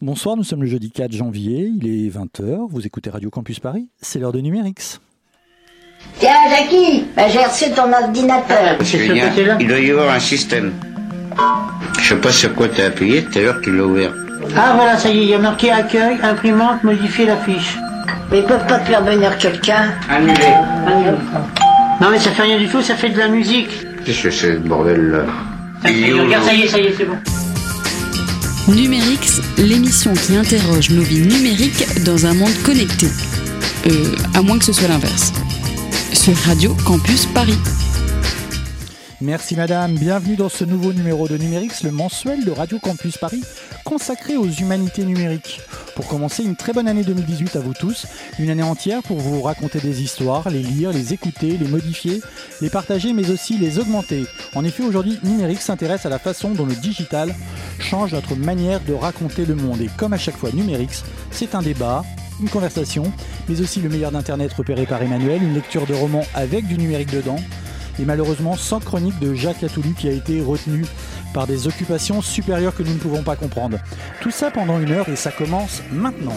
Bonsoir, nous sommes le jeudi 4 janvier, il est 20h, vous écoutez Radio Campus Paris, c'est l'heure de Numérix. Tiens, Jackie, bah, j'ai reçu ton ordinateur. Julien, il doit y avoir un système. Je sais pas sur quoi t'as appuyé, tout à l'heure tu l'as ouvert. Ah voilà, ça y est, il y a marqué accueil, imprimante, modifier la fiche. Mais ils peuvent pas te faire venir quelqu'un. Annulé. Non mais ça fait rien du tout, ça fait de la musique. Qu'est-ce que c'est ce bordel là Ça y est, regarde, ça y est, ça y est, c'est bon. Numérix, l'émission qui interroge nos vies numériques dans un monde connecté. Euh, à moins que ce soit l'inverse. Sur Radio Campus Paris. Merci madame, bienvenue dans ce nouveau numéro de Numérix, le mensuel de Radio Campus Paris, consacré aux humanités numériques. Pour commencer, une très bonne année 2018 à vous tous, une année entière pour vous raconter des histoires, les lire, les écouter, les modifier, les partager, mais aussi les augmenter. En effet, aujourd'hui, Numérix s'intéresse à la façon dont le digital change notre manière de raconter le monde. Et comme à chaque fois, Numérix, c'est un débat, une conversation, mais aussi le meilleur d'Internet repéré par Emmanuel, une lecture de romans avec du numérique dedans, et malheureusement sans chronique de Jacques Atoulu qui a été retenu par des occupations supérieures que nous ne pouvons pas comprendre. Tout ça pendant une heure et ça commence maintenant.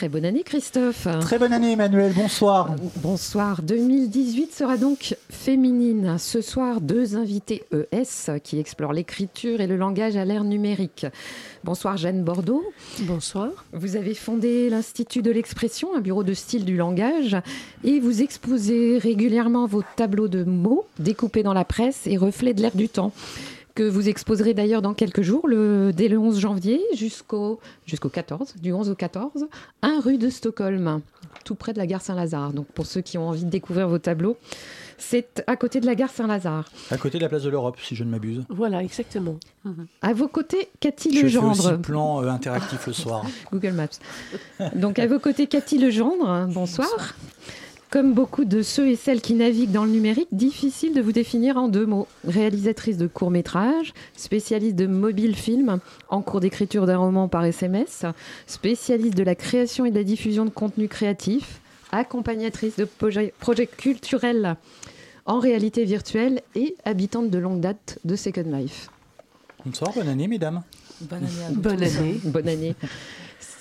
Très bonne année Christophe. Très bonne année Emmanuel, bonsoir. Bonsoir. 2018 sera donc féminine. Ce soir, deux invités ES qui explorent l'écriture et le langage à l'ère numérique. Bonsoir Jeanne Bordeaux. Bonsoir. Vous avez fondé l'Institut de l'expression, un bureau de style du langage, et vous exposez régulièrement vos tableaux de mots découpés dans la presse et reflets de l'ère du temps que vous exposerez d'ailleurs dans quelques jours, le, dès le 11 janvier jusqu'au jusqu'au 14, du 11 au 14, 1 rue de Stockholm, tout près de la gare Saint-Lazare. Donc pour ceux qui ont envie de découvrir vos tableaux, c'est à côté de la gare Saint-Lazare. À côté de la place de l'Europe, si je ne m'abuse. Voilà, exactement. À vos côtés, Cathy Je fais aussi Legendre. le plan euh, interactif le soir. Google Maps. Donc à vos côtés, Cathy Legendre, bonsoir. Comme beaucoup de ceux et celles qui naviguent dans le numérique, difficile de vous définir en deux mots. Réalisatrice de courts-métrages, spécialiste de mobile film, en cours d'écriture d'un roman par SMS, spécialiste de la création et de la diffusion de contenu créatif, accompagnatrice de projets, culturels en réalité virtuelle et habitante de longue date de Second Life. Bonsoir, bonne année mesdames. Bonne année à vous Bonne année. Bonne année.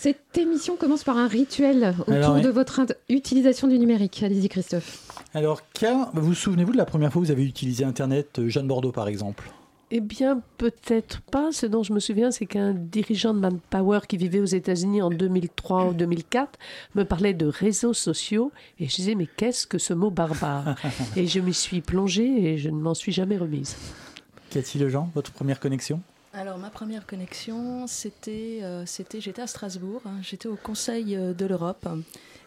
Cette émission commence par un rituel autour Alors, oui. de votre utilisation du numérique. Allez-y, Christophe. Alors, qu'a- vous vous souvenez-vous de la première fois que vous avez utilisé Internet, euh, Jeanne Bordeaux par exemple? Eh bien, peut-être pas. Ce dont je me souviens, c'est qu'un dirigeant de Manpower qui vivait aux États-Unis en 2003 ou 2004 me parlait de réseaux sociaux et je disais, mais qu'est-ce que ce mot barbare? Et je m'y suis plongée et je ne m'en suis jamais remise. Cathy Lejean, votre première connexion? Alors ma première connexion, c'était, euh, j'étais à Strasbourg, hein, j'étais au Conseil euh, de l'Europe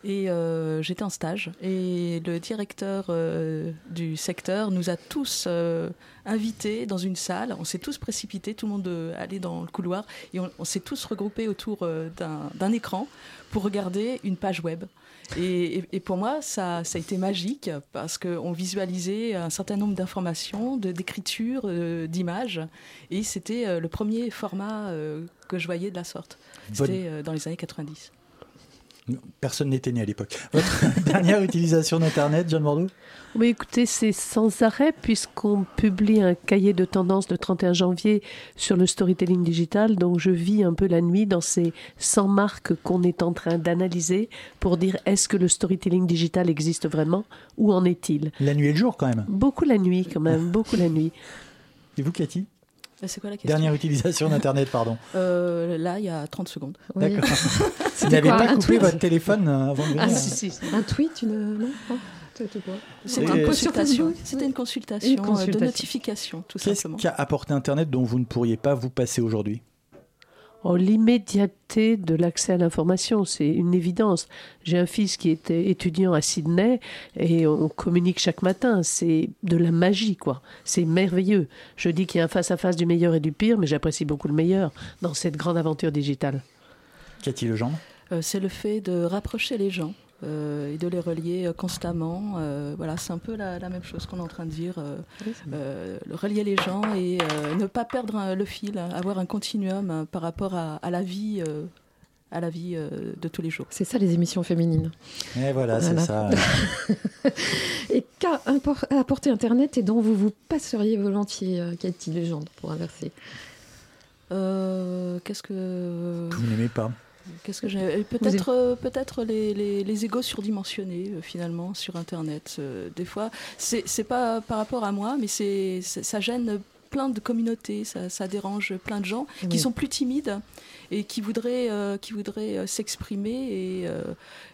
et euh, j'étais en stage. Et le directeur du secteur nous a tous invités dans une salle. On s'est tous précipités, tout le monde allait dans le couloir et on, s'est tous regroupés autour d'un écran pour regarder une page web. Et, et- et pour moi, ça, ça a été magique parce qu'on visualisait un certain nombre d'informations, de, d'écriture, euh, d'images. Et c'était euh, le premier format euh, que je voyais de la sorte. C'était dans les années 90. Personne n'était né à l'époque. Votre dernière utilisation d'Internet, Jeanne Bordeaux? Oui, écoutez, c'est sans arrêt puisqu'on publie un cahier de tendance le 31 janvier sur le storytelling digital. Donc je vis un peu la nuit dans ces 100 marques qu'on est en train d'analyser pour dire est-ce que le storytelling digital existe vraiment? Où en est-il? La nuit et le jour quand même. Beaucoup la nuit quand même, beaucoup la nuit. Et vous, Cathy? C'est quoi la question Dernière utilisation d'Internet, pardon. Euh, Là, il y a 30 secondes. Oui. D'accord. Vous C'était n'avez pas coupé votre téléphone euh, avant de venir Ah, si, si, si. Un tweet, une... Non c'était quoi C'était Oui. une une consultation, Une euh, consultation. de notification, tout Qu'est-ce simplement. qu'a apporté Internet dont vous ne pourriez pas vous passer aujourd'hui? Oh, L'immédiateté de l'accès à l'information, c'est une évidence. J'ai un fils qui était étudiant à Sydney et on communique chaque matin. C'est de la magie, quoi. C'est merveilleux. Je dis qu'il y a un face-à-face du meilleur et du pire, mais j'apprécie beaucoup le meilleur dans cette grande aventure digitale. Cathy Lejean? Euh, c'est le fait de rapprocher les gens et de les relier euh, constamment. Euh, voilà, c'est un peu la, la même chose qu'on est en train de dire. euh, euh, relier les gens et euh, ne pas perdre euh, le fil, hein, avoir un continuum euh, par rapport à, à la vie euh, à la vie de tous les jours. C'est ça les émissions féminines. Et voilà, c'est ça. et qu'a apporté Internet et dont vous vous passeriez volontiers, Cathy Légende, pour inverser? Qu'est-ce que... Vous n'aimez pas Qu'est-ce que j'ai Peut-être, peut-être les, les, les, égos surdimensionnés finalement sur Internet. des fois, c'est, c'est pas par rapport à moi, mais c'est, ça gêne plein de communautés, ça, dérange plein de gens qui sont plus timides et qui voudraient, euh, qui voudraient euh, s'exprimer et, euh,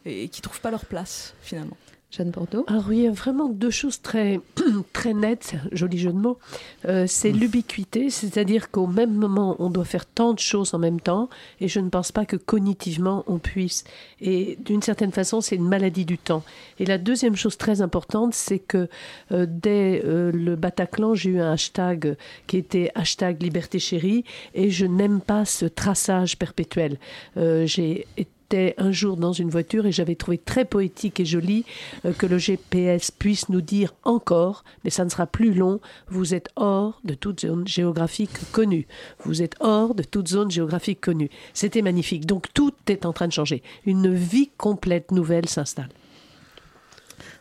et qui ne trouvent pas leur place finalement. Jeanne Bordeaux Alors oui, il y a vraiment deux choses très, très nettes, joli jeu de mots. Euh, c'est l'ubiquité, c'est-à-dire qu'au même moment, on doit faire tant de choses en même temps, et je ne pense pas que cognitivement on puisse. Et d'une certaine façon, c'est une maladie du temps. Et la deuxième chose très importante, c'est que euh, dès euh, le Bataclan, j'ai eu un hashtag qui était hashtag liberté chérie, et je n'aime pas ce traçage perpétuel. j'ai été un jour dans une voiture et j'avais trouvé très poétique et joli euh, que le GPS puisse nous dire encore, mais ça ne sera plus long, vous êtes hors de toute zone géographique connue. Vous êtes hors de toute zone géographique connue. C'était magnifique. Donc tout est en train de changer. Une vie complète nouvelle s'installe.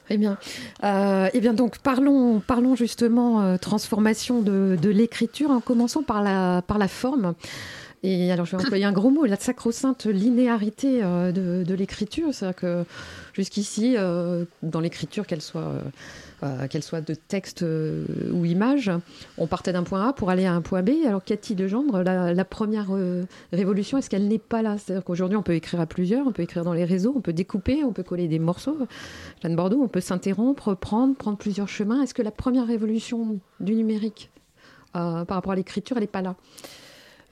Très bien. Euh, eh bien donc parlons, parlons justement euh, transformation de, l'écriture en commençant par la, par la forme. Et alors, je vais employer un gros mot, la sacro-sainte linéarité euh, de, l'écriture. C'est-à-dire que jusqu'ici, euh, dans l'écriture, qu'elle soit, euh, soit de texte ou image, on partait d'un point A pour aller à un point B. Alors, Cathy Legendre, la, la première révolution, est-ce qu'elle n'est pas là? C'est-à-dire qu'aujourd'hui, on peut écrire à plusieurs, on peut écrire dans les réseaux, on peut découper, on peut coller des morceaux. Jeanne Bordeaux, on peut s'interrompre, prendre, prendre plusieurs chemins. Est-ce que la première révolution du numérique par rapport à l'écriture, elle n'est pas là?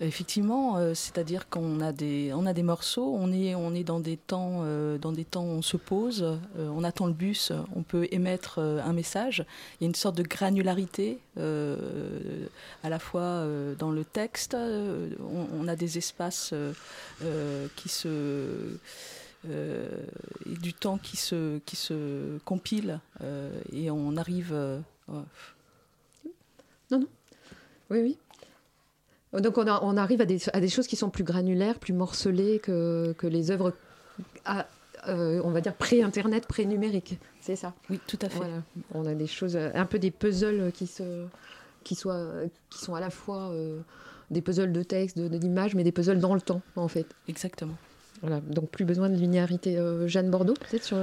Effectivement, euh, c'est-à-dire qu'on a des, on a des morceaux, on est, on est dans des temps, euh, dans des temps où on se pose, euh, on attend le bus, on peut émettre un message. Il y a une sorte de granularité à la fois dans le texte, on, a des espaces qui se et du temps qui se, qui se compile et on arrive. Non, non. Oui, oui. Donc on, arrive à des, choses qui sont plus granulaires, plus morcelées que, les œuvres, euh, on va dire, pré-internet, pré-numérique. C'est ça Oui, tout à fait. On a des choses, un peu des puzzles qui, se, qui, soient, qui sont à la fois euh, des puzzles de texte, d'image, mais des puzzles dans le temps, en fait. Exactement. Voilà, donc plus besoin de linéarité. Euh, Jeanne Bordeaux, peut-être sur...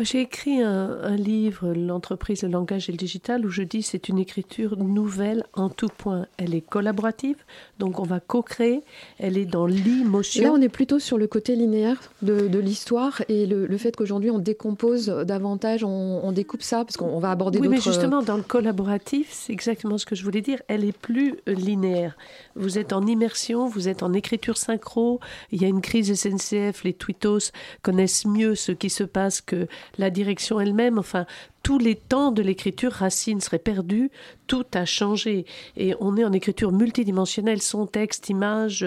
J'ai écrit un, livre, L'entreprise, le langage et le digital, où je dis c'est une écriture nouvelle en tout point. Elle est collaborative, donc on va co-créer, elle est dans l'émotion. Là, on est plutôt sur le côté linéaire de, l'histoire et le, fait qu'aujourd'hui on décompose davantage, on, découpe ça, parce qu'on va aborder oui, d'autres... Oui, mais justement, dans le collaboratif, c'est exactement ce que je voulais dire, elle est plus linéaire. Vous êtes en immersion, vous êtes en écriture synchro, il y a une crise SNCF, les twittos connaissent mieux ce qui se passe que la direction elle-même. Enfin, tous les temps de l'écriture, Racine serait perdu, tout a changé. Et on est en écriture multidimensionnelle, son texte, image,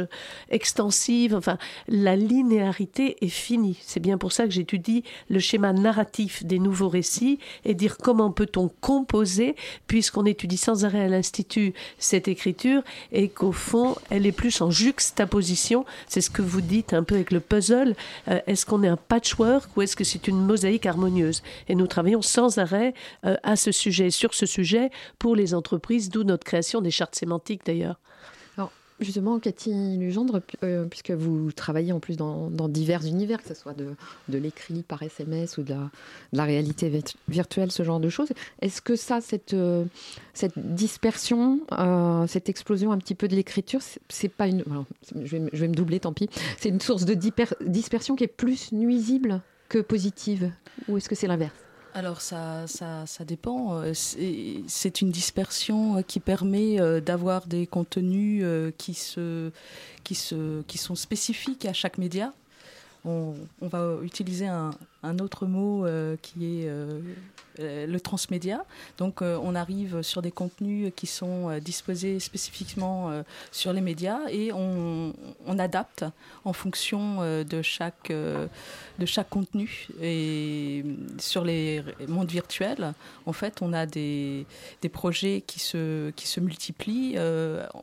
extensive, enfin, la linéarité est finie. C'est bien pour ça que j'étudie le schéma narratif des nouveaux récits et dire comment peut-on composer, puisqu'on étudie sans arrêt à l'Institut cette écriture et qu'au fond, elle est plus en juxtaposition. C'est ce que vous dites un peu avec le puzzle. Euh, est-ce qu'on est un patchwork ou est-ce que c'est une mosaïque harmonieuse? Et nous travaillons sans arrêt euh, à ce sujet, sur ce sujet, pour les entreprises, d'où notre création des chartes sémantiques d'ailleurs. Justement, Cathy Lugendre, euh, puisque vous travaillez en plus dans, divers univers, que ce soit de, l'écrit par SMS ou de la, réalité virtuelle, ce genre de choses, est-ce que ça, cette, euh, dispersion, cette explosion un petit peu de l'écriture, c'est pas une. je, vais, me doubler, tant pis. C'est une source de dispersion qui est plus nuisible que positive Ou est-ce que c'est l'inverse? Alors ça, ça, ça dépend. Euh, c'est une dispersion euh, qui permet euh, d'avoir des contenus qui, se, qui, se, qui sont spécifiques à chaque média. On, va utiliser un, un autre mot qui est le transmédia. Donc on arrive sur des contenus qui sont disposés spécifiquement sur les médias et on, on adapte en fonction de chaque, de chaque contenu. Et sur les mondes virtuels, en fait, on a des, des projets qui se, qui se multiplient.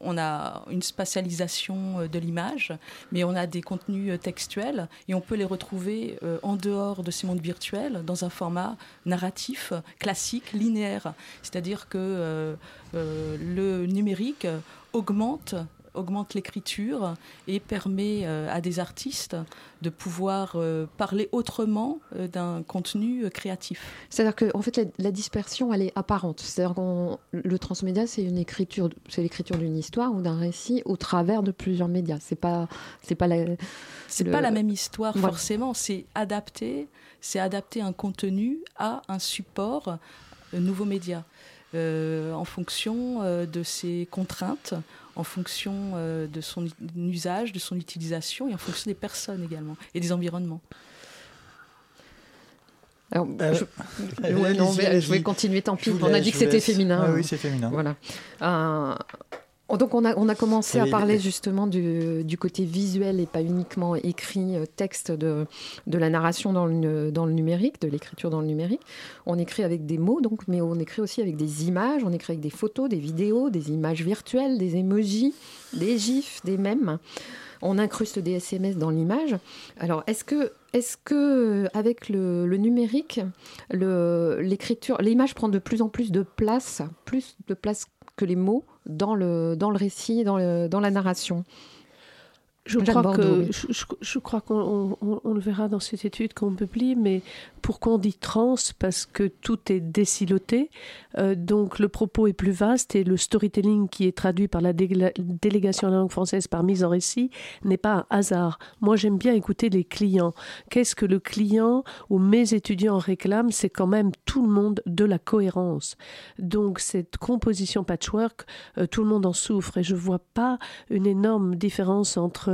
on a une spatialisation de l'image, mais on a des contenus textuels et on peut les retrouver en dehors de ces mondes virtuels dans un format narratif, classique, linéaire. C'est-à-dire que euh, euh, le numérique augmente augmente l'écriture et permet euh, à des artistes de pouvoir parler autrement d'un contenu créatif. C'est-à-dire que en fait la, dispersion elle est apparente. C'est-à-dire que le transmédia c'est une écriture, c'est l'écriture d'une histoire ou d'un récit au travers de plusieurs médias. C'est pas c'est pas la c'est pas la même histoire forcément. C'est adapté c'est adapter un contenu à un support nouveau média. Euh, en fonction euh, de ses contraintes, en fonction euh, de son usage, de son utilisation et en fonction des personnes également et des environnements. je, je, vais continuer, tant pis. On a dit que c'était féminin. Ah oui, c'est féminin. Voilà. Oh, donc on a, on a commencé à parler justement du, du, côté visuel et pas uniquement écrit, euh, texte de, de la narration dans le, dans le numérique, de l'écriture dans le numérique. On écrit avec des mots, donc, mais on écrit aussi avec des images, on écrit avec des photos, des vidéos, des images virtuelles, des emojis, des gifs, des mèmes. On incruste des SMS dans l'image. Alors, est-ce que, est-ce que avec le, le numérique, l'écriture, l'image prend de plus en plus de place, plus de place que les mots dans le, dans le récit, dans, le, dans la narration. Je crois, que, je, je, crois qu'on on, le verra dans cette étude qu'on publie, mais pourquoi on dit trans Parce que tout est déciloté, euh, donc le propos est plus vaste et le storytelling qui est traduit par la délégation à la langue française par mise en récit n'est pas un hasard. Moi j'aime bien écouter les clients. Qu'est-ce que le client ou mes étudiants réclament C'est quand même tout le monde de la cohérence. Donc cette composition patchwork, euh, tout le monde en souffre et je vois pas une énorme différence entre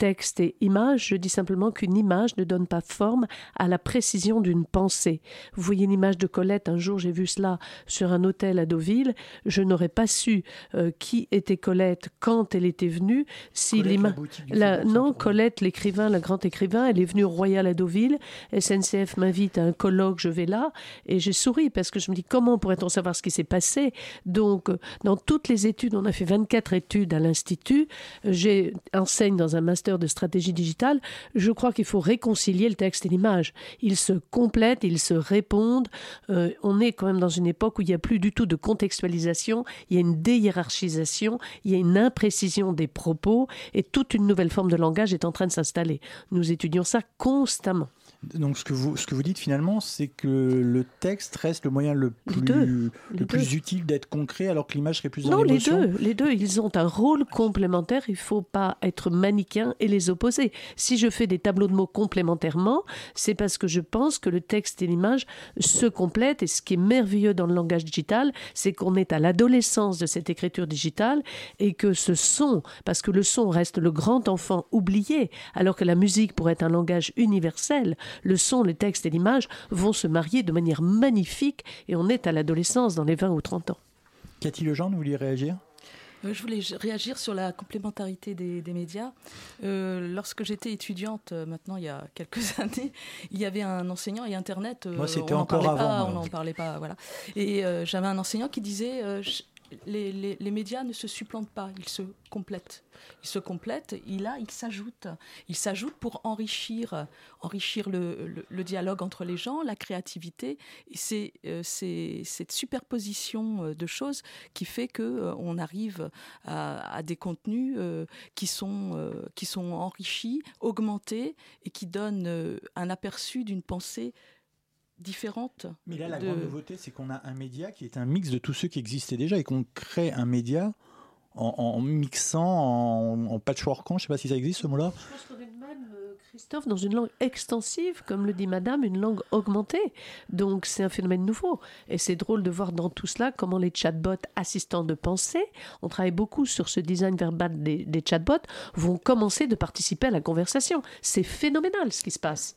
texte et image, je dis simplement qu'une image ne donne pas forme à la précision d'une pensée. Vous voyez l'image de Colette, un jour j'ai vu cela sur un hôtel à Deauville, je n'aurais pas su euh, qui était Colette quand elle était venue, si l'image... Non, Colette, l'écrivain, le grand écrivain, elle est venue au Royal à Deauville, SNCF m'invite à un colloque, je vais là, et j'ai souri parce que je me dis comment pourrait-on savoir ce qui s'est passé? Donc, dans toutes les études, on a fait 24 études à l'Institut, j'ai enseigne dans un master de stratégie digitale, je crois qu'il faut réconcilier le texte et l'image. Ils se complètent, ils se répondent. Euh, on est quand même dans une époque où il n'y a plus du tout de contextualisation, il y a une déhiérarchisation, il y a une imprécision des propos et toute une nouvelle forme de langage est en train de s'installer. Nous étudions ça constamment. Donc ce que vous, ce que vous dites finalement, c'est que le texte reste le moyen le plus, le plus utile d'être concret alors que l'image serait plus Non, les deux, les deux, ils ont un rôle complémentaire, il ne faut pas être manichéen et les opposer. Si je fais des tableaux de mots complémentairement, c'est parce que je pense que le texte et l'image se complètent. Et ce qui est merveilleux dans le langage digital, c'est qu'on est à l'adolescence de cette écriture digitale et que ce son, parce que le son reste le grand enfant oublié, alors que la musique pourrait être un langage universel, le son, le texte et l'image vont se marier de manière magnifique et on est à l'adolescence dans les 20 ou 30 ans. Cathy Lejean, vous vouliez réagir? Euh, je voulais réagir sur la complémentarité des, médias. Euh, lorsque j'étais étudiante, euh, maintenant il y a quelques années, il y avait un enseignant et Internet. Moi, c'était encore avant. on n'en parlait pas, voilà. Et j'avais un enseignant qui disait les, médias ne se supplantent pas, ils se complètent. Ils se complètent, ils s'ajoutent. Ils s'ajoutent pour enrichir, enrichir le, dialogue entre les gens, la créativité. Et c'est euh, cette superposition euh, de choses qui fait que euh, on arrive à, des contenus qui sont qui sont enrichis, augmentés et qui donnent un aperçu d'une pensée différentes. Mais là, la grande nouveauté, c'est qu'on a un média qui est un mix de tous ceux qui existaient déjà et qu'on crée un média en, mixant, en, en patchworkant, je ne sais pas si ça existe ce mot-là. Je pense qu'on est même, euh, Christophe, dans une langue extensive, comme le dit Madame, une langue augmentée. Donc c'est un phénomène nouveau. Et c'est drôle de voir dans tout cela comment les chatbots assistants de pensée, on travaille beaucoup sur ce design verbal des, des chatbots, vont commencer de participer à la conversation. C'est phénoménal ce qui se passe.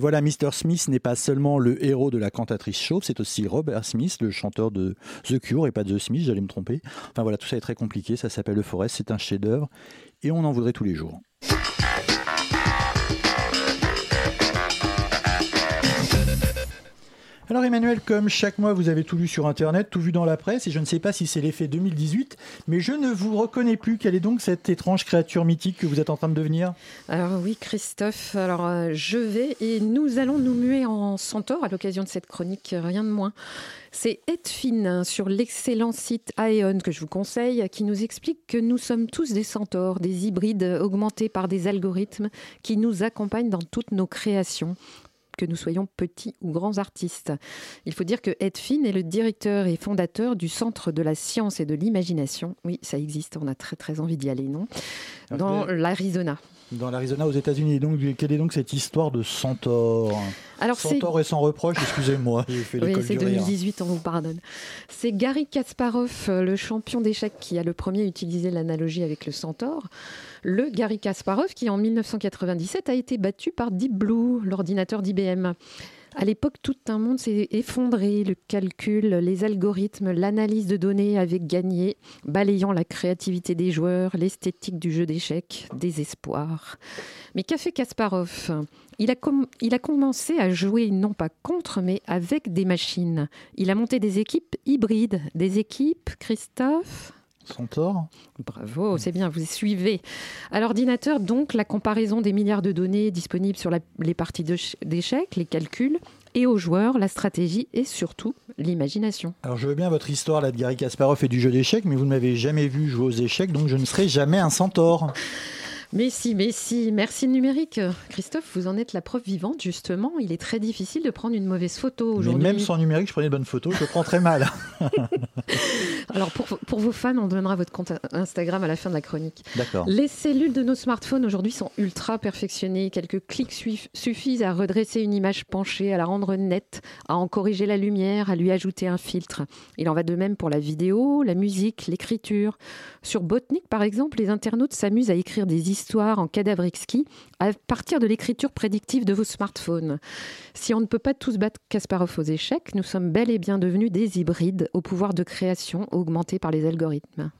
Voilà, Mr. Smith n'est pas seulement le héros de la cantatrice chauve, c'est aussi Robert Smith, le chanteur de The Cure et pas de The Smith, j'allais me tromper. Enfin voilà, tout ça est très compliqué, ça s'appelle Le Forest, c'est un chef-d'œuvre et on en voudrait tous les jours. Alors Emmanuel, comme chaque mois, vous avez tout lu sur Internet, tout vu dans la presse, et je ne sais pas si c'est l'effet 2018, mais je ne vous reconnais plus. Quelle est donc cette étrange créature mythique que vous êtes en train de devenir? Alors oui, Christophe, alors euh, je vais et nous allons nous muer en centaure à l'occasion de cette chronique, rien de moins. C'est Edfine sur l'excellent site Aeon que je vous conseille qui nous explique que nous sommes tous des centaures, des hybrides augmentés par des algorithmes qui nous accompagnent dans toutes nos créations que nous soyons petits ou grands artistes. Il faut dire que Ed Finn est le directeur et fondateur du Centre de la science et de l'imagination. Oui, ça existe, on a très très envie d'y aller, non? Dans l'Arizona. Dans l'Arizona, aux États-Unis. Donc, quelle est donc cette histoire de centaure? Alors, Centaure et sans reproche, excusez-moi. Oui, c'est 2018, on vous pardonne. C'est Gary Kasparov, le champion d'échecs, qui a le premier utilisé l'analogie avec le centaure le Gary Kasparov, qui en 1997 a été battu par Deep Blue, l'ordinateur d'IBM. À l'époque, tout un monde s'est effondré. Le calcul, les algorithmes, l'analyse de données avaient gagné, balayant la créativité des joueurs, l'esthétique du jeu d'échecs, désespoir. Mais qu'a fait Kasparov? Il a, il a commencé à jouer non pas contre, mais avec des machines. Il a monté des équipes hybrides. Des équipes, Christophe? Centaure Bravo, c'est bien, vous suivez. À l'ordinateur, donc, la comparaison des milliards de données disponibles sur les parties d'échecs, les calculs, et aux joueurs, la stratégie et surtout l'imagination. Alors je veux bien votre histoire là de Gary Kasparov et du jeu d'échecs, mais vous ne m'avez jamais vu jouer aux échecs, donc je ne serai jamais un centaure. Mais si, mais si. Merci le numérique. Christophe, vous en êtes la preuve vivante, justement. Il est très difficile de prendre une mauvaise photo aujourd'hui. même sans numérique, je prenais de bonnes photos. Je prends très mal. Alors, pour, pour, vos fans, on donnera votre compte Instagram à la fin de la chronique. D'accord. Les cellules de nos smartphones aujourd'hui sont ultra perfectionnées. Quelques clics suffisent à redresser une image penchée, à la rendre nette, à en corriger la lumière, à lui ajouter un filtre. Il en va de même pour la vidéo, la musique, l'écriture. Sur Botnik, par exemple, les internautes s'amusent à écrire des histoires en cadavre à partir de l'écriture prédictive de vos smartphones. Si on ne peut pas tous battre Kasparov aux échecs, nous sommes bel et bien devenus des hybrides au pouvoir de création augmenté par les algorithmes.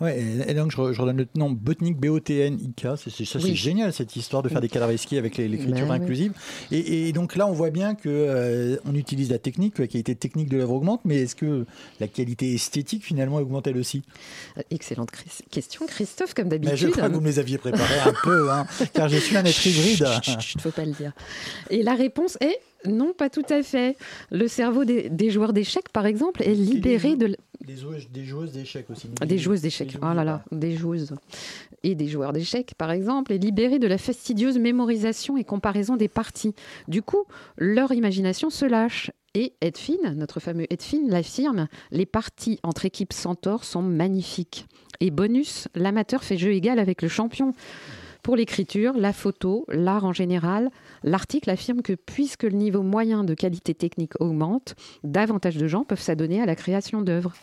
Ouais, et, donc je, redonne le nom Botnik, B-O-T-N-I-K. C'est, ça, c'est génial cette histoire de faire des cadavreski avec l'écriture ben inclusive. Et, donc là, on voit bien que euh, on utilise la technique, la qualité technique de l'œuvre augmente, mais est-ce que la qualité esthétique finalement augmente elle aussi? Euh, Excellente question, Christophe, comme d'habitude. je crois que vous me les aviez préparés un peu, hein, car je suis un être hybride. Ne faut pas le dire. Et la réponse est non, pas tout à fait. Le cerveau des, joueurs d'échecs, par exemple, est libéré de... Des joueuses, des joueuses d'échecs aussi. Des, joueuses d'échecs, oh là là, des joueuses. Et des joueurs d'échecs, par exemple, est libéré de la fastidieuse mémorisation et comparaison des parties. Du coup, leur imagination se lâche. Et Edfin, notre fameux Edfin, l'affirme, les parties entre équipes centaures sont magnifiques. Et bonus, l'amateur fait jeu égal avec le champion. Pour l'écriture, la photo, l'art en général, l'article affirme que puisque le niveau moyen de qualité technique augmente, davantage de gens peuvent s'adonner à la création d'œuvres.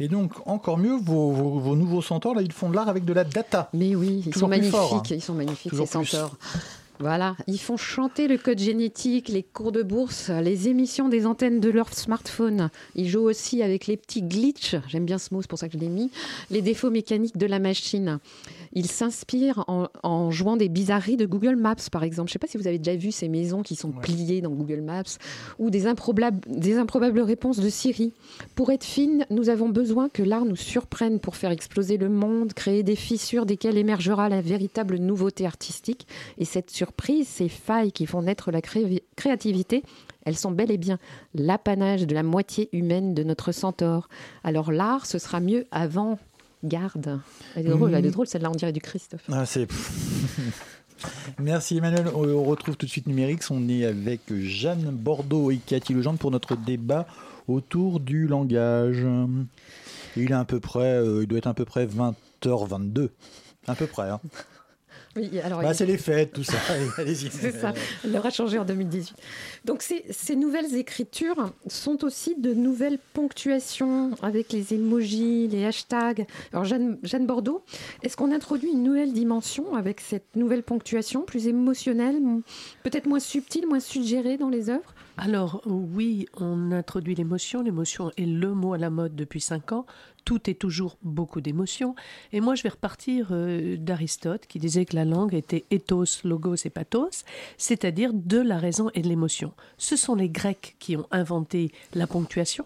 Et donc, encore mieux, vos, nouveaux centaures, là, ils font de l'art avec de la data. Mais oui, ils sont magnifiques, ils sont magnifiques, ces centaures. Voilà, ils font chanter le code génétique, les cours de bourse, les émissions des antennes de leur smartphone. Ils jouent aussi avec les petits glitches, j'aime bien ce mot, c'est pour ça que je l'ai mis, les défauts mécaniques de la machine. Ils s'inspirent en, jouant des bizarreries de Google Maps, par exemple. Je ne sais pas si vous avez déjà vu ces maisons qui sont pliées dans Google Maps ou des improbables, des improbables réponses de Siri. Pour être fine, nous avons besoin que l'art nous surprenne pour faire exploser le monde, créer des fissures desquelles émergera la véritable nouveauté artistique. Et cette ces failles qui font naître la créativité, elles sont bel et bien l'apanage de la moitié humaine de notre centaure. Alors l'art, ce sera mieux avant Garde. Elle est drôle, elle est mmh. drôle celle-là, on dirait du Christophe. Ah, c'est... Merci Emmanuel. On retrouve tout de suite Numérix. On est avec Jeanne Bordeaux et Cathy Legendre pour notre débat autour du langage. Il est à peu près, euh, il doit être à peu près 20h22. À peu près. Hein. Oui, alors, Bah, il- c'est les fêtes, tout ça. Allez-y. C'est ça. Elle l'aura changé en 2018. Donc ces, ces nouvelles écritures sont aussi de nouvelles ponctuations avec les emojis, les hashtags. Alors Jeanne, Jeanne Bordeaux, est-ce qu'on introduit une nouvelle dimension avec cette nouvelle ponctuation, plus émotionnelle, peut-être moins subtile, moins suggérée dans les œuvres? Alors oui, on introduit l'émotion. L'émotion est le mot à la mode depuis cinq ans. Tout est toujours beaucoup d'émotions. Et moi, je vais repartir euh, d'Aristote qui disait que la langue était ethos, logos et pathos, c'est-à-dire de la raison et de l'émotion. Ce sont les Grecs qui ont inventé la ponctuation.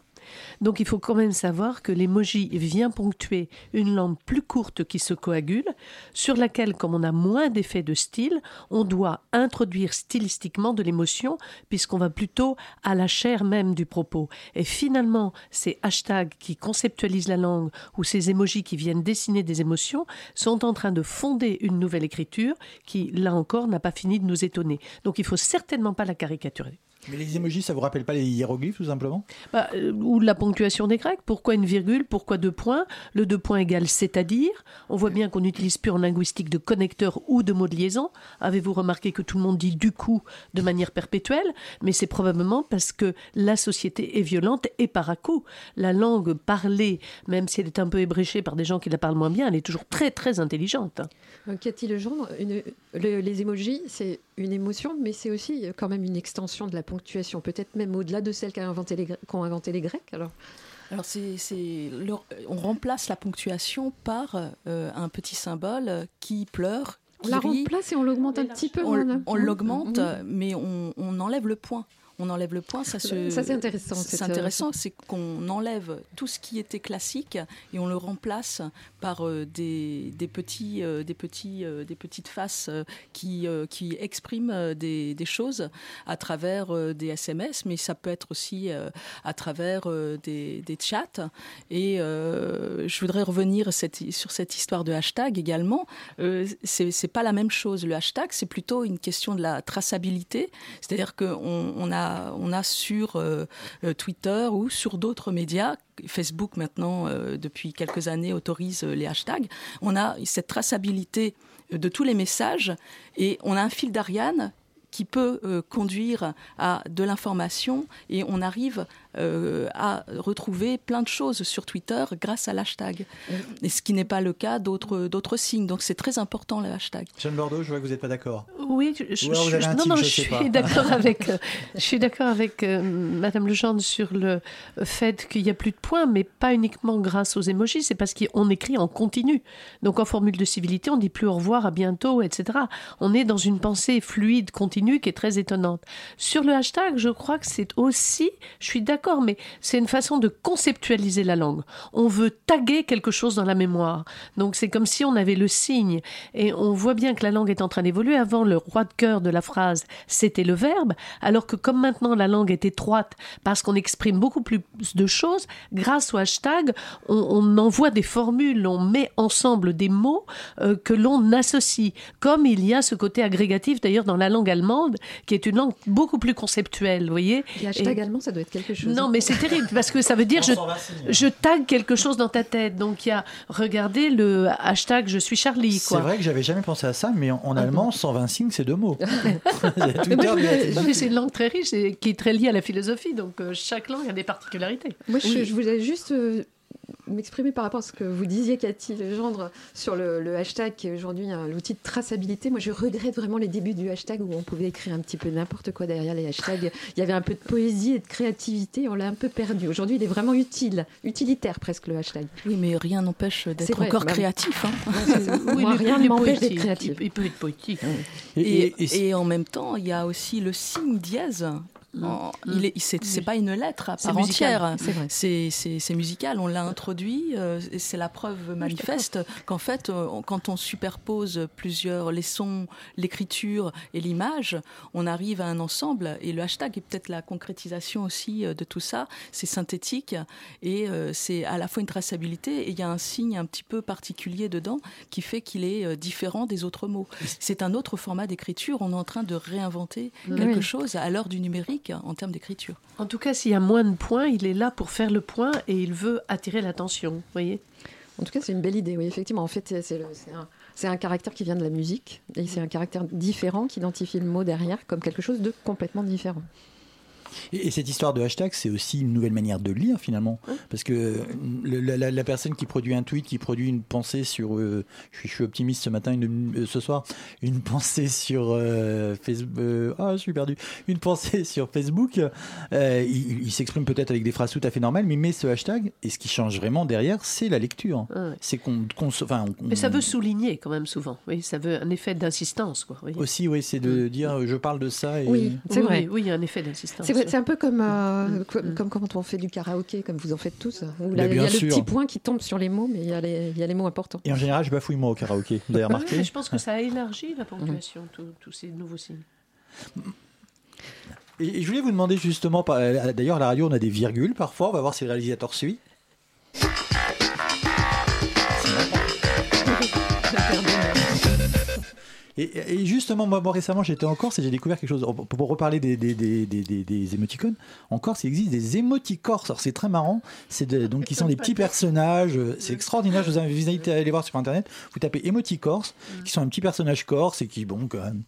Donc il faut quand même savoir que l'emoji vient ponctuer une langue plus courte qui se coagule, sur laquelle, comme on a moins d'effets de style, on doit introduire stylistiquement de l'émotion, puisqu'on va plutôt à la chair même du propos. Et finalement, ces hashtags qui conceptualisent la langue ou ces emojis qui viennent dessiner des émotions sont en train de fonder une nouvelle écriture qui, là encore, n'a pas fini de nous étonner. Donc il faut certainement pas la caricaturer. Mais les emojis, ça vous rappelle pas les hiéroglyphes, tout simplement? Bah, euh, ou la ponctuation des Grecs. Pourquoi une virgule? Pourquoi deux points? Le deux points égale c'est-à-dire. On voit bien qu'on n'utilise plus en linguistique de connecteur ou de mots de liaison. Avez-vous remarqué que tout le monde dit du coup de manière perpétuelle? Mais c'est probablement parce que la société est violente et par à coup. La langue parlée, même si elle est un peu ébréchée par des gens qui la parlent moins bien, elle est toujours très très intelligente. Euh, Cathy Legendre, une- le- les emojis, c'est une émotion, mais c'est aussi euh, quand même une extension de la ponctuation, peut-être même au-delà de celle inventé les qu'ont inventé les Grecs. Alors, Alors c'est, c'est le- on remplace la ponctuation par euh, un petit symbole qui pleure. on la rit. remplace et on l'augmente un petit peu. on, on l'augmente, hein. mais on, on enlève le point. On enlève le point, ça se. Ça, c'est intéressant, C'est cette- intéressant, c'est qu'on enlève tout ce qui était classique et on le remplace par euh, des, des petits, euh, des petits, euh, des petites faces euh, qui, euh, qui expriment euh, des, des choses à travers euh, des SMS, mais ça peut être aussi euh, à travers euh, des, des chats. Et euh, je voudrais revenir cette- sur cette histoire de hashtag également. Euh, c'est c'est pas la même chose. Le hashtag, c'est plutôt une question de la traçabilité. C'est-à-dire qu'on on a, on a sur euh, euh, Twitter ou sur d'autres médias, Facebook maintenant, euh, depuis quelques années, autorise les hashtags, on a cette traçabilité de tous les messages et on a un fil d'Ariane qui peut conduire à de l'information et on arrive euh, à retrouver plein de choses sur Twitter grâce à l'hashtag. Et ce qui n'est pas le cas d'autres d'autres signes. Donc c'est très important le hashtag. Jeanne Bordeaux, je vois que vous n'êtes pas d'accord. Oui, je, je- non, non, suis d'accord avec, euh, je suis d'accord avec euh, Madame Legendre sur le fait qu'il n'y a plus de points, mais pas uniquement grâce aux émojis, c'est parce qu'on écrit en continu. Donc en formule de civilité, on dit plus au revoir, à bientôt, etc. On est dans une pensée fluide, continue, qui est très étonnante. Sur le hashtag, je crois que c'est aussi, je suis d'accord, mais c'est une façon de conceptualiser la langue. On veut taguer quelque chose dans la mémoire. Donc c'est comme si on avait le signe. Et on voit bien que la langue est en train d'évoluer. Avant, le roi de cœur de la phrase, c'était le verbe. Alors que comme maintenant la langue est étroite, parce qu'on exprime beaucoup plus de choses, grâce au hashtag, on, on envoie des formules, on met ensemble des mots euh, que l'on associe. Comme il y a ce côté agrégatif d'ailleurs dans la langue allemande, qui est une langue beaucoup plus conceptuelle, vous voyez. Et- allemands, ça doit être quelque chose. Non, mais c'est terrible parce que ça veut dire je, je tag quelque chose dans ta tête. Donc il y a, regardez le hashtag je suis Charlie. C'est vrai que j'avais jamais pensé à ça, mais en, en allemand, 120 signes, c'est deux mots. C'est une langue très riche et qui est très liée à la philosophie. Donc euh, chaque langue a des particularités. Moi, je, Oui. je voulais juste euh, m'exprimer par rapport à ce que vous disiez, Cathy Legendre, sur le, le hashtag qui est aujourd'hui un- l'outil de traçabilité. Moi, je regrette vraiment les débuts du hashtag où on pouvait écrire un petit peu n'importe quoi derrière les hashtags. Il y avait un peu de poésie et de créativité. On l'a un peu perdu. Aujourd'hui, il est vraiment utile, utilitaire presque le hashtag. Oui, mais rien n'empêche d'être vrai, encore bah- créatif. hein. Est- rien ne m'empêche d'être créatif. Il, peut être poétique. Et- Et, et- et- et en même temps, il y a aussi le signe dièse. En- il est, c'est, pas une lettre à part entière. c'est musical. On l'a introduit. euh, c'est la preuve manifeste qu'en fait, euh, on- quand on superpose plusieurs les sons, l'écriture et l'image, on arrive à un ensemble. Et le hashtag est peut-être la concrétisation aussi euh, de tout ça. C'est synthétique et euh, c'est à la fois une traçabilité et il y a un signe un petit peu particulier dedans qui fait qu'il est différent des autres mots. C'est un autre format d'écriture. On est en train de réinventer quelque Oui. chose à l'heure du numérique en termes d'écriture. En tout cas, s'il y a moins de points, il est là pour faire le point et il veut attirer l'attention. Vous voyez En tout cas, c'est une belle idée. Oui, effectivement. En fait, c'est un, C'est un caractère qui vient de la musique et c'est un caractère différent qui identifie le mot derrière comme quelque chose de complètement différent. Et, cette histoire de hashtag, c'est aussi une nouvelle manière de lire finalement. Parce que la, personne qui produit un tweet, qui produit une pensée sur. Euh, je, suis, optimiste ce matin, une, euh, ce soir, une pensée sur euh, Facebook. ah, je suis perdu. Une pensée sur Facebook. il, s'exprime peut-être avec des phrases tout à fait normales, mais il met ce hashtag. Et ce qui change vraiment derrière, c'est la lecture. C'est qu'on. mais ça veut souligner quand même souvent. Oui, ça veut un effet d'insistance. Aussi, oui, c'est de mm. dire je parle de ça. Et... Oui, c'est vrai. Oui, il y a un effet d'insistance. C'est un peu comme, euh, mm. Mm. comme quand on fait du karaoké, comme vous en faites tous. il y a le petit point qui tombe sur les mots, mais il y, a les, il y a les mots importants. Et en général, je bafouille moi au karaoké. Vous avez remarqué Je pense que ça a élargi la ponctuation, tous ces nouveaux signes. Et je voulais vous demander justement, euh, d'ailleurs à la radio on a des virgules parfois, on va voir si le réalisateur suit. Et, justement, moi, récemment, j'étais en Corse et j'ai découvert quelque chose. Pour, reparler des, des, des, des, émoticônes, en Corse, il existe des émoticorses. Alors, c'est très marrant. C'est donc, qui sont des petits personnages. C'est extraordinaire. Je vous invite à aller voir sur Internet. Vous tapez émoticorse, qui sont un petit personnage corse et qui, bon, quand même,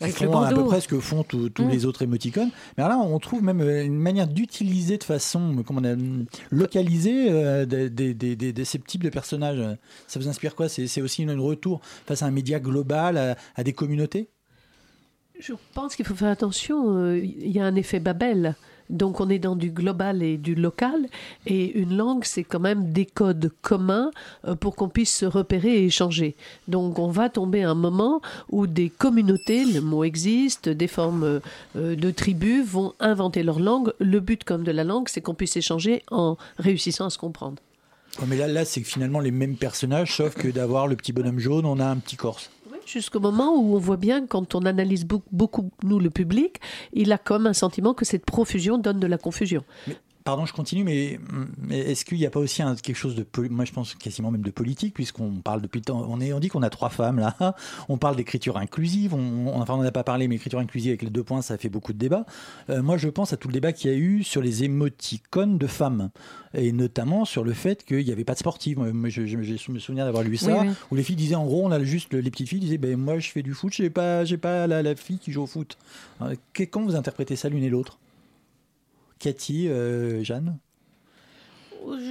avec font à peu près ce que font tous mm. les autres émoticônes. Mais là, on trouve même euh, une manière d'utiliser de façon comment on a, localisée euh, des, ces types de personnages. Ça vous inspire quoi? C'est aussi un retour face à un média global, à, des communautés? Je pense qu'il faut faire attention. Euh, il y a un effet Babel. Donc on est dans du global et du local. Et une langue, c'est quand même des codes communs euh, pour qu'on puisse se repérer et échanger. Donc on va tomber à un moment où des communautés, le mot existe, des formes euh, de tribus vont inventer leur langue. Le but comme de la langue, c'est qu'on puisse échanger en réussissant à se comprendre. Mais là, là c'est finalement les mêmes personnages, sauf que d'avoir le petit bonhomme jaune, on a un petit corse jusqu'au moment où on voit bien, quand on analyse beaucoup, nous, le public, il a comme un sentiment que cette profusion donne de la confusion. Pardon, je continue, mais, est-ce qu'il n'y a pas aussi quelque chose de, moi je pense quasiment même de politique, puisqu'on parle depuis le temps, on, est, on dit qu'on a trois femmes là, on parle d'écriture inclusive, on, enfin on n'en a pas parlé, mais écriture inclusive avec les deux points, ça fait beaucoup de débats. Euh, moi je pense à tout le débat qu'il y a eu sur les émoticônes de femmes, et notamment sur le fait qu'il n'y avait pas de sportives. Moi, je, me souviens d'avoir lu ça, où les filles disaient en gros, on a juste, les petites filles disaient, ben moi je fais du foot, j'ai pas, j'ai pas la, fille qui joue au foot. comment vous interprétez ça l'une et l'autre? Cathy, euh, Jeanne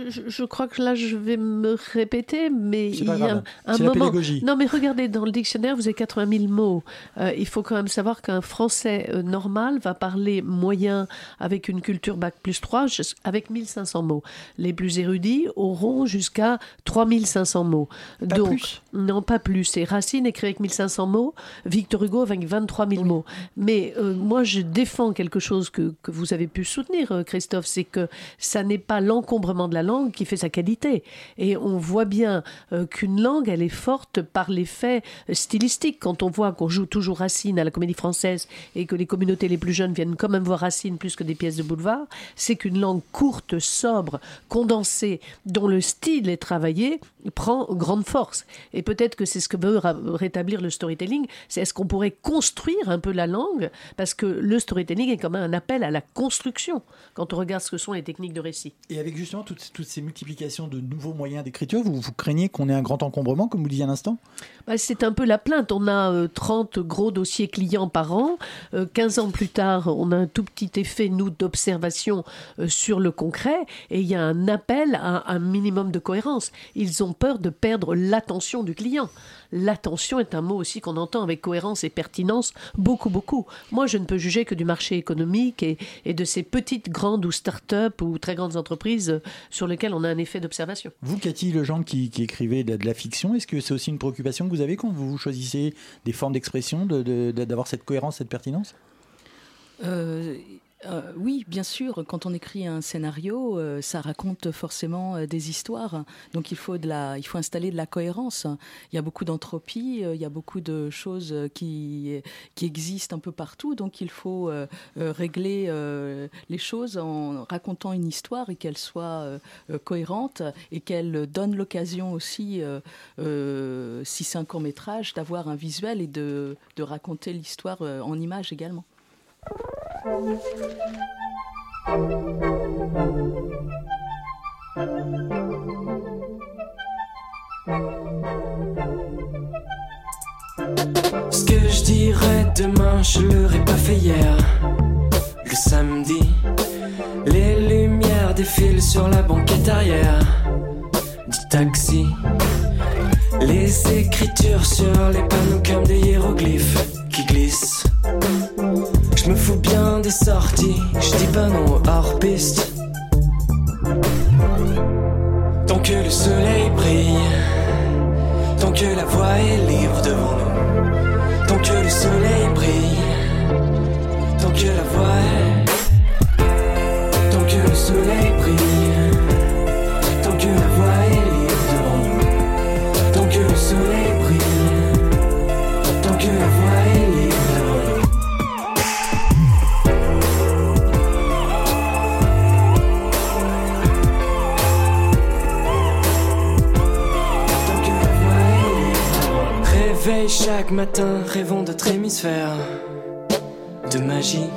je, crois que là, je vais me répéter, mais il y a un moment. non, mais regardez, dans le dictionnaire, vous avez 80 000 mots. Euh, il faut quand même savoir qu'un Français euh, normal va parler moyen avec une culture bac plus 3 avec 1500 mots. Les plus érudits auront jusqu'à 3500 mots. Pas Donc, plus? non, pas plus. Et Racine écrit avec 1500 mots, Victor Hugo avec 23 000 mots. Mais euh, moi, je défends quelque chose que, que vous avez pu soutenir, Christophe, c'est que ça n'est pas l'encombrement de la langue qui fait sa qualité. Et on voit bien euh, qu'une langue, elle est forte par l'effet stylistique. Quand on voit qu'on joue toujours Racine à la comédie française et que les communautés les plus jeunes viennent quand même voir Racine plus que des pièces de boulevard, c'est qu'une langue courte, sobre, condensée, dont le style est travaillé, prend grande force. Et peut-être que c'est ce que veut rétablir le storytelling, c'est est-ce qu'on pourrait construire un peu la langue, parce que le storytelling est quand même un appel à la construction, quand on regarde ce que sont les techniques de récit. Et avec justement toutes, ces multiplications de nouveaux moyens d'écriture, vous, craignez qu'on ait un grand encombrement, comme vous disiez à l'instant? Bah, C'est un peu la plainte. On a 30 euh, gros dossiers clients par an. 15 euh, ans plus tard, on a un tout petit effet, nous, d'observation euh, sur le concret. Et il y a un appel à un minimum de cohérence. Ils ont peur de perdre l'attention du client. L'attention est un mot aussi qu'on entend avec cohérence et pertinence beaucoup, beaucoup. Moi, je ne peux juger que du marché économique et, et de ces petites, grandes ou start-up ou très grandes entreprises sur lesquelles on a un effet d'observation. Vous, Cathy Lejean, qui, qui écrivez de, la fiction, est-ce que c'est aussi une préoccupation que vous avez quand vous choisissez des formes d'expression, d'avoir de, cette cohérence, cette pertinence? Euh, euh, oui, bien sûr. Quand on écrit un scénario, euh, ça raconte forcément euh, des histoires. Donc il faut, il faut installer de la cohérence. Il y a beaucoup d'entropie, il y a beaucoup de choses qui, qui existent un peu partout. Donc il faut régler les choses en racontant une histoire et qu'elle soit cohérente et qu'elle donne l'occasion aussi, si c'est un court métrage, d'avoir un visuel et de, de raconter l'histoire en images également. Ce que je dirais demain, je l'aurais pas fait hier. Le samedi, les lumières défilent sur la banquette arrière du taxi. Les écritures sur les panneaux comme des hiéroglyphes qui glissent. Je me fous bien des sorties, je dis pas non hors piste. Tant que le soleil brille, tant que la voie est libre devant nous, tant que le soleil brille, tant que la voie est, tant que le soleil Réveil chaque matin, rêvons d'autres hémisphères de magie.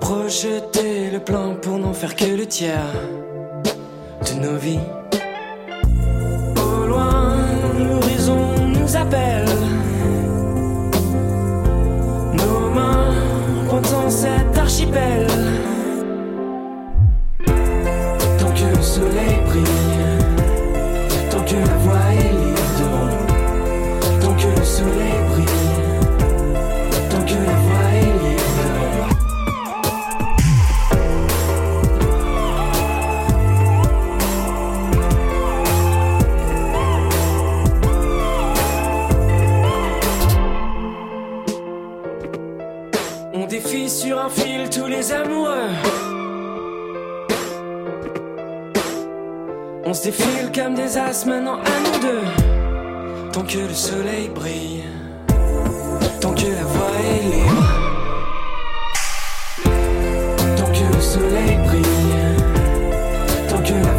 Projeter le plan pour n'en faire que le tiers de nos vies. Au loin, l'horizon nous appelle. Nos mains pointant cet archipel. Tant que le soleil brille, amoureux. On se défile comme des as maintenant à nous deux. Tant que le soleil brille, tant que la voie est libre. Tant que le soleil brille, tant que la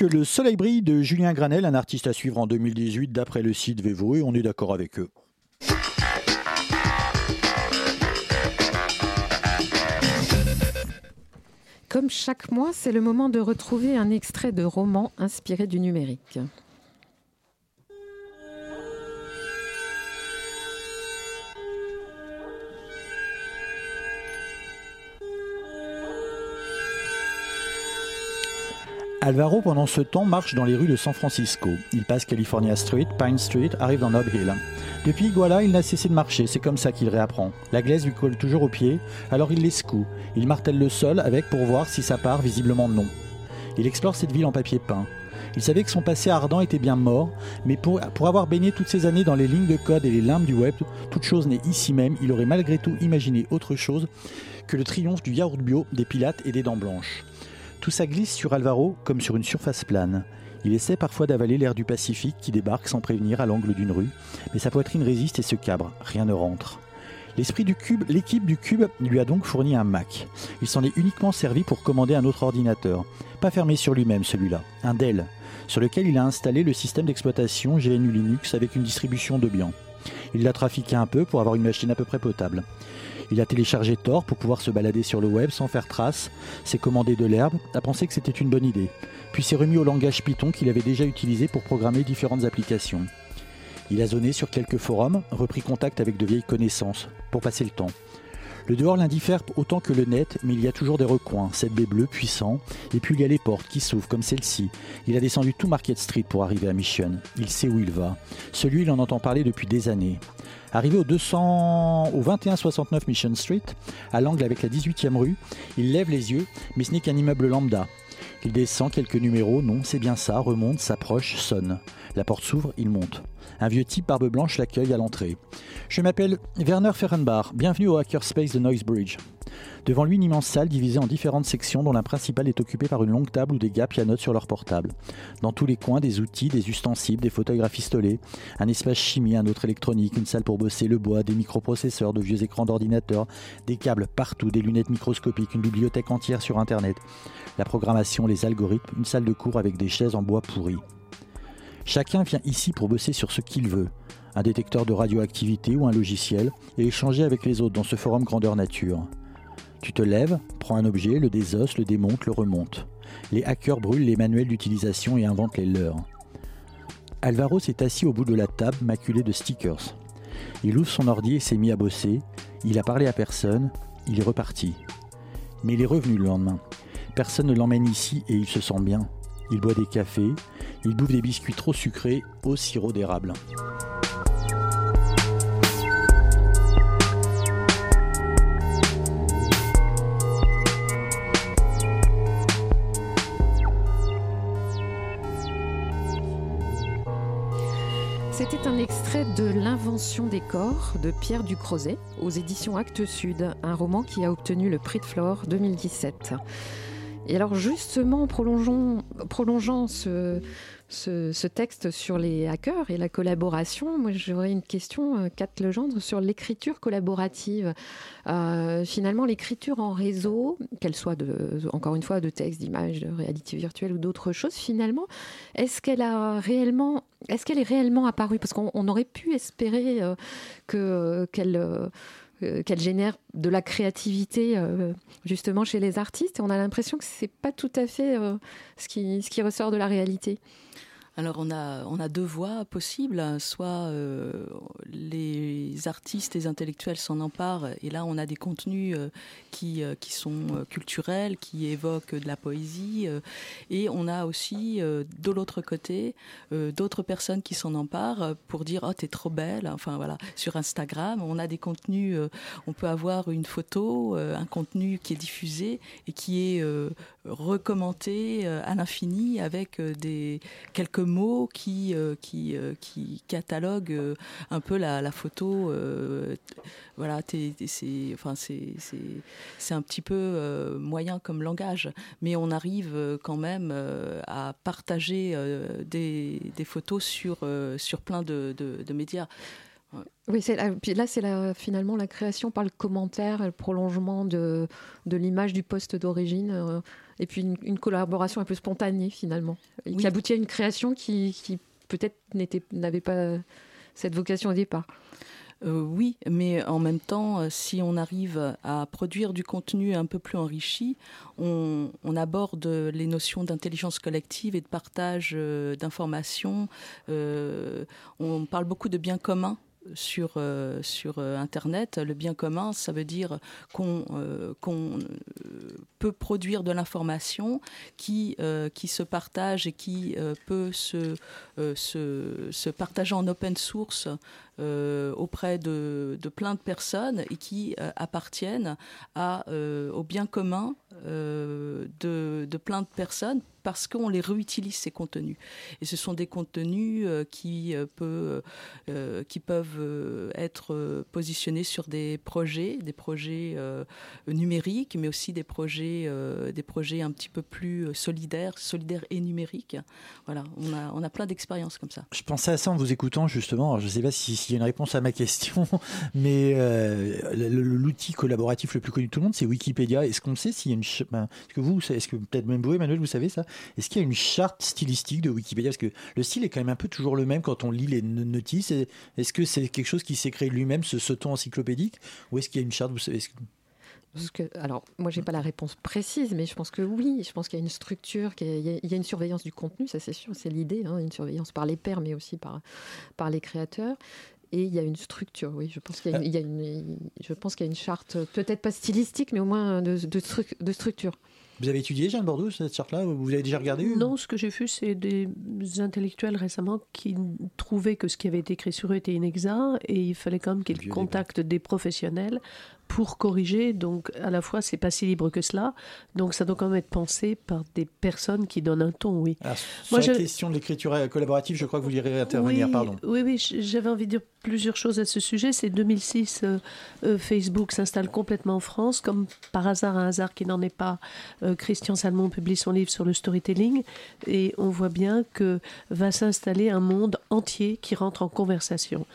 le soleil brille de Julien Granel, un artiste à suivre en 2018 d'après le site Vevo, et on est d'accord avec eux. Comme chaque mois, c'est le moment de retrouver un extrait de roman inspiré du numérique. Alvaro, pendant ce temps, marche dans les rues de San Francisco. Il passe California Street, Pine Street, arrive dans Nob Hill. Depuis Iguala, il n'a cessé de marcher, c'est comme ça qu'il réapprend. La glaise lui colle toujours aux pieds, alors il les secoue. Il martèle le sol avec pour voir si ça part, visiblement non. Il explore cette ville en papier peint. Il savait que son passé ardent était bien mort, mais pour, pour avoir baigné toutes ces années dans les lignes de code et les limbes du web, toute chose n'est ici même, il aurait malgré tout imaginé autre chose que le triomphe du yaourt bio, des pilates et des dents blanches. Tout ça glisse sur Alvaro comme sur une surface plane. Il essaie parfois d'avaler l'air du Pacifique qui débarque sans prévenir à l'angle d'une rue, mais sa poitrine résiste et se cabre, rien ne rentre. L'esprit du cube, l'équipe du cube lui a donc fourni un Mac. Il s'en est uniquement servi pour commander un autre ordinateur, pas fermé sur lui-même celui-là, un Dell, sur lequel il a installé le système d'exploitation GNU Linux avec une distribution Debian. Il l'a trafiqué un peu pour avoir une machine à peu près potable. Il a téléchargé Tor pour pouvoir se balader sur le web sans faire trace, s'est commandé de l'herbe, a pensé que c'était une bonne idée, puis s'est remis au langage Python qu'il avait déjà utilisé pour programmer différentes applications. Il a zoné sur quelques forums, repris contact avec de vieilles connaissances, pour passer le temps. Le dehors l'indiffère autant que le net, mais il y a toujours des recoins, 7B bleu puissant, et puis il y a les portes qui s'ouvrent comme celle-ci. Il a descendu tout Market Street pour arriver à Mission. Il sait où il va. Celui, il en entend parler depuis des années. Arrivé au, 200, au 2169 Mission Street, à l'angle avec la 18e rue, il lève les yeux, mais ce n'est qu'un immeuble lambda. Il descend quelques numéros, non, c'est bien ça, remonte, s'approche, sonne. La porte s'ouvre, il monte. Un vieux type barbe blanche l'accueille à l'entrée. Je m'appelle Werner Ferrenbach, bienvenue au Hackerspace de Noisebridge. Devant lui, une immense salle divisée en différentes sections dont la principale est occupée par une longue table où des gars pianotent sur leur portable. Dans tous les coins, des outils, des ustensiles, des fauteuils graphistolés, un espace chimie, un autre électronique, une salle pour bosser le bois, des microprocesseurs, de vieux écrans d'ordinateur, des câbles partout, des lunettes microscopiques, une bibliothèque entière sur Internet. La programmation, les algorithmes, une salle de cours avec des chaises en bois pourri. Chacun vient ici pour bosser sur ce qu'il veut, un détecteur de radioactivité ou un logiciel, et échanger avec les autres dans ce forum grandeur nature. Tu te lèves, prends un objet, le désosses, le démontes, le remontes. Les hackers brûlent les manuels d'utilisation et inventent les leurs. Alvaro s'est assis au bout de la table, maculé de stickers. Il ouvre son ordi et s'est mis à bosser. Il a parlé à personne. Il est reparti. Mais il est revenu le lendemain. Personne ne l'emmène ici et il se sent bien. Il boit des cafés. Il bouffe des biscuits trop sucrés au sirop d'érable. C'était un extrait de L'invention des corps de Pierre Ducrozet aux éditions Actes Sud, un roman qui a obtenu le prix de Flore 2017. Et alors justement, prolongeons, prolongeant ce, ce, texte sur les hackers et la collaboration, moi j'aurais une question, euh, Kat Legendre, sur l'écriture collaborative. Euh, finalement, l'écriture en réseau, qu'elle soit de, encore une fois de texte, d'image, de réalité virtuelle ou d'autres choses, finalement, est-ce qu'elle a réellement, est-ce qu'elle est réellement apparue? Parce qu'on aurait pu espérer euh, que qu'elle génère de la créativité euh, justement chez les artistes et on a l'impression que c'est pas tout à fait euh, ce qui ressort de la réalité. Alors on a, on a deux voies possibles, soit euh, les artistes, les intellectuels s'en emparent, et là on a des contenus euh, qui, euh, qui sont culturels, qui évoquent de la poésie, et on a aussi de l'autre côté d'autres personnes qui s'en emparent pour dire oh t'es trop belle, enfin voilà, sur Instagram on a des contenus, on peut avoir une photo, un contenu qui est diffusé et qui est recommenté à l'infini avec des quelques mots qui, euh, qui, euh, qui cataloguent euh, un peu la, photo. voilà, c'est enfin, un petit peu moyen comme langage, mais on arrive quand même à partager des, des, photos sur, sur plein de, de, médias. Oui, puis là, c'est finalement la création par le commentaire, le prolongement de, de l'image du poste d'origine. Et puis une, une, collaboration un peu spontanée finalement, oui. qui aboutit à une création qui, qui peut-être n'avait pas cette vocation au départ. Euh, oui, mais en même temps, euh, si on arrive à produire du contenu un peu plus enrichi, on, on aborde les notions d'intelligence collective et de partage euh, d'informations. Euh, on parle beaucoup de biens communs sur, euh, sur euh, Internet. Le bien commun, ça veut dire qu'on euh, peut produire de l'information qui, se partage et qui peut se partager en open source auprès de, de plein de personnes et qui appartiennent à, au bien commun de, de plein de personnes parce qu'on les réutilise ces contenus. Et ce sont des contenus euh, qui euh, peut euh, qui peuvent euh, être euh, positionnés sur des projets des projets euh, numériques mais aussi des projets euh, des projets un petit peu plus solidaires solidaires et numériques. Voilà on a on a plein d'expériences comme ça. Je pensais à ça en vous écoutant justement. Je sais pas s'il si y a une réponse à ma question mais euh, l'outil collaboratif le plus connu de tout le monde c'est wikipédia est-ce qu'on sait s'il y a une ben, est-ce que vous est-ce que peut-être même vous Emmanuel vous savez ça? Est-ce qu'il y a une charte stylistique de Wikipédia? Parce que le style est quand même un peu toujours le même quand on lit les notices. Est-ce que c'est quelque chose qui s'est créé lui-même, ce, ce ton encyclopédique? Ou est-ce qu'il y a une charte vous savez, que... Alors, moi, j'ai pas la réponse précise, mais je pense que oui. Je pense qu'il y a une structure, qu'il y, y, a une surveillance du contenu, ça c'est sûr, c'est l'idée, hein, une surveillance par les pairs, mais aussi par, par les créateurs. Et il y a une structure, oui. Je pense qu'il y, y, a une, je pense qu'il y a une charte, peut-être pas stylistique, mais au moins de, de, stru de structure. Vous avez étudié, Jeanne Bordeaux, cette charte-là Vous avez déjà regardé Non, ce que j'ai vu, c'est des intellectuels récemment qui trouvaient que ce qui avait été écrit sur eux était inexact et il fallait quand même qu'ils contactent des professionnels pour corriger. Donc, à la fois, c'est pas si libre que cela. Donc, ça doit quand même être pensé par des personnes qui donnent un ton, oui. Alors, sur Moi, la je- question de l'écriture collaborative, je crois que vous irez intervenir, oui, pardon. Oui, oui, j'avais envie de dire plusieurs choses à ce sujet. C'est 2006, euh, euh, Facebook s'installe complètement en France, comme par hasard, un hasard qui n'en est pas. euh, Christian Salmon publie son livre sur le storytelling, et on voit bien que va s'installer un monde entier qui rentre en conversation.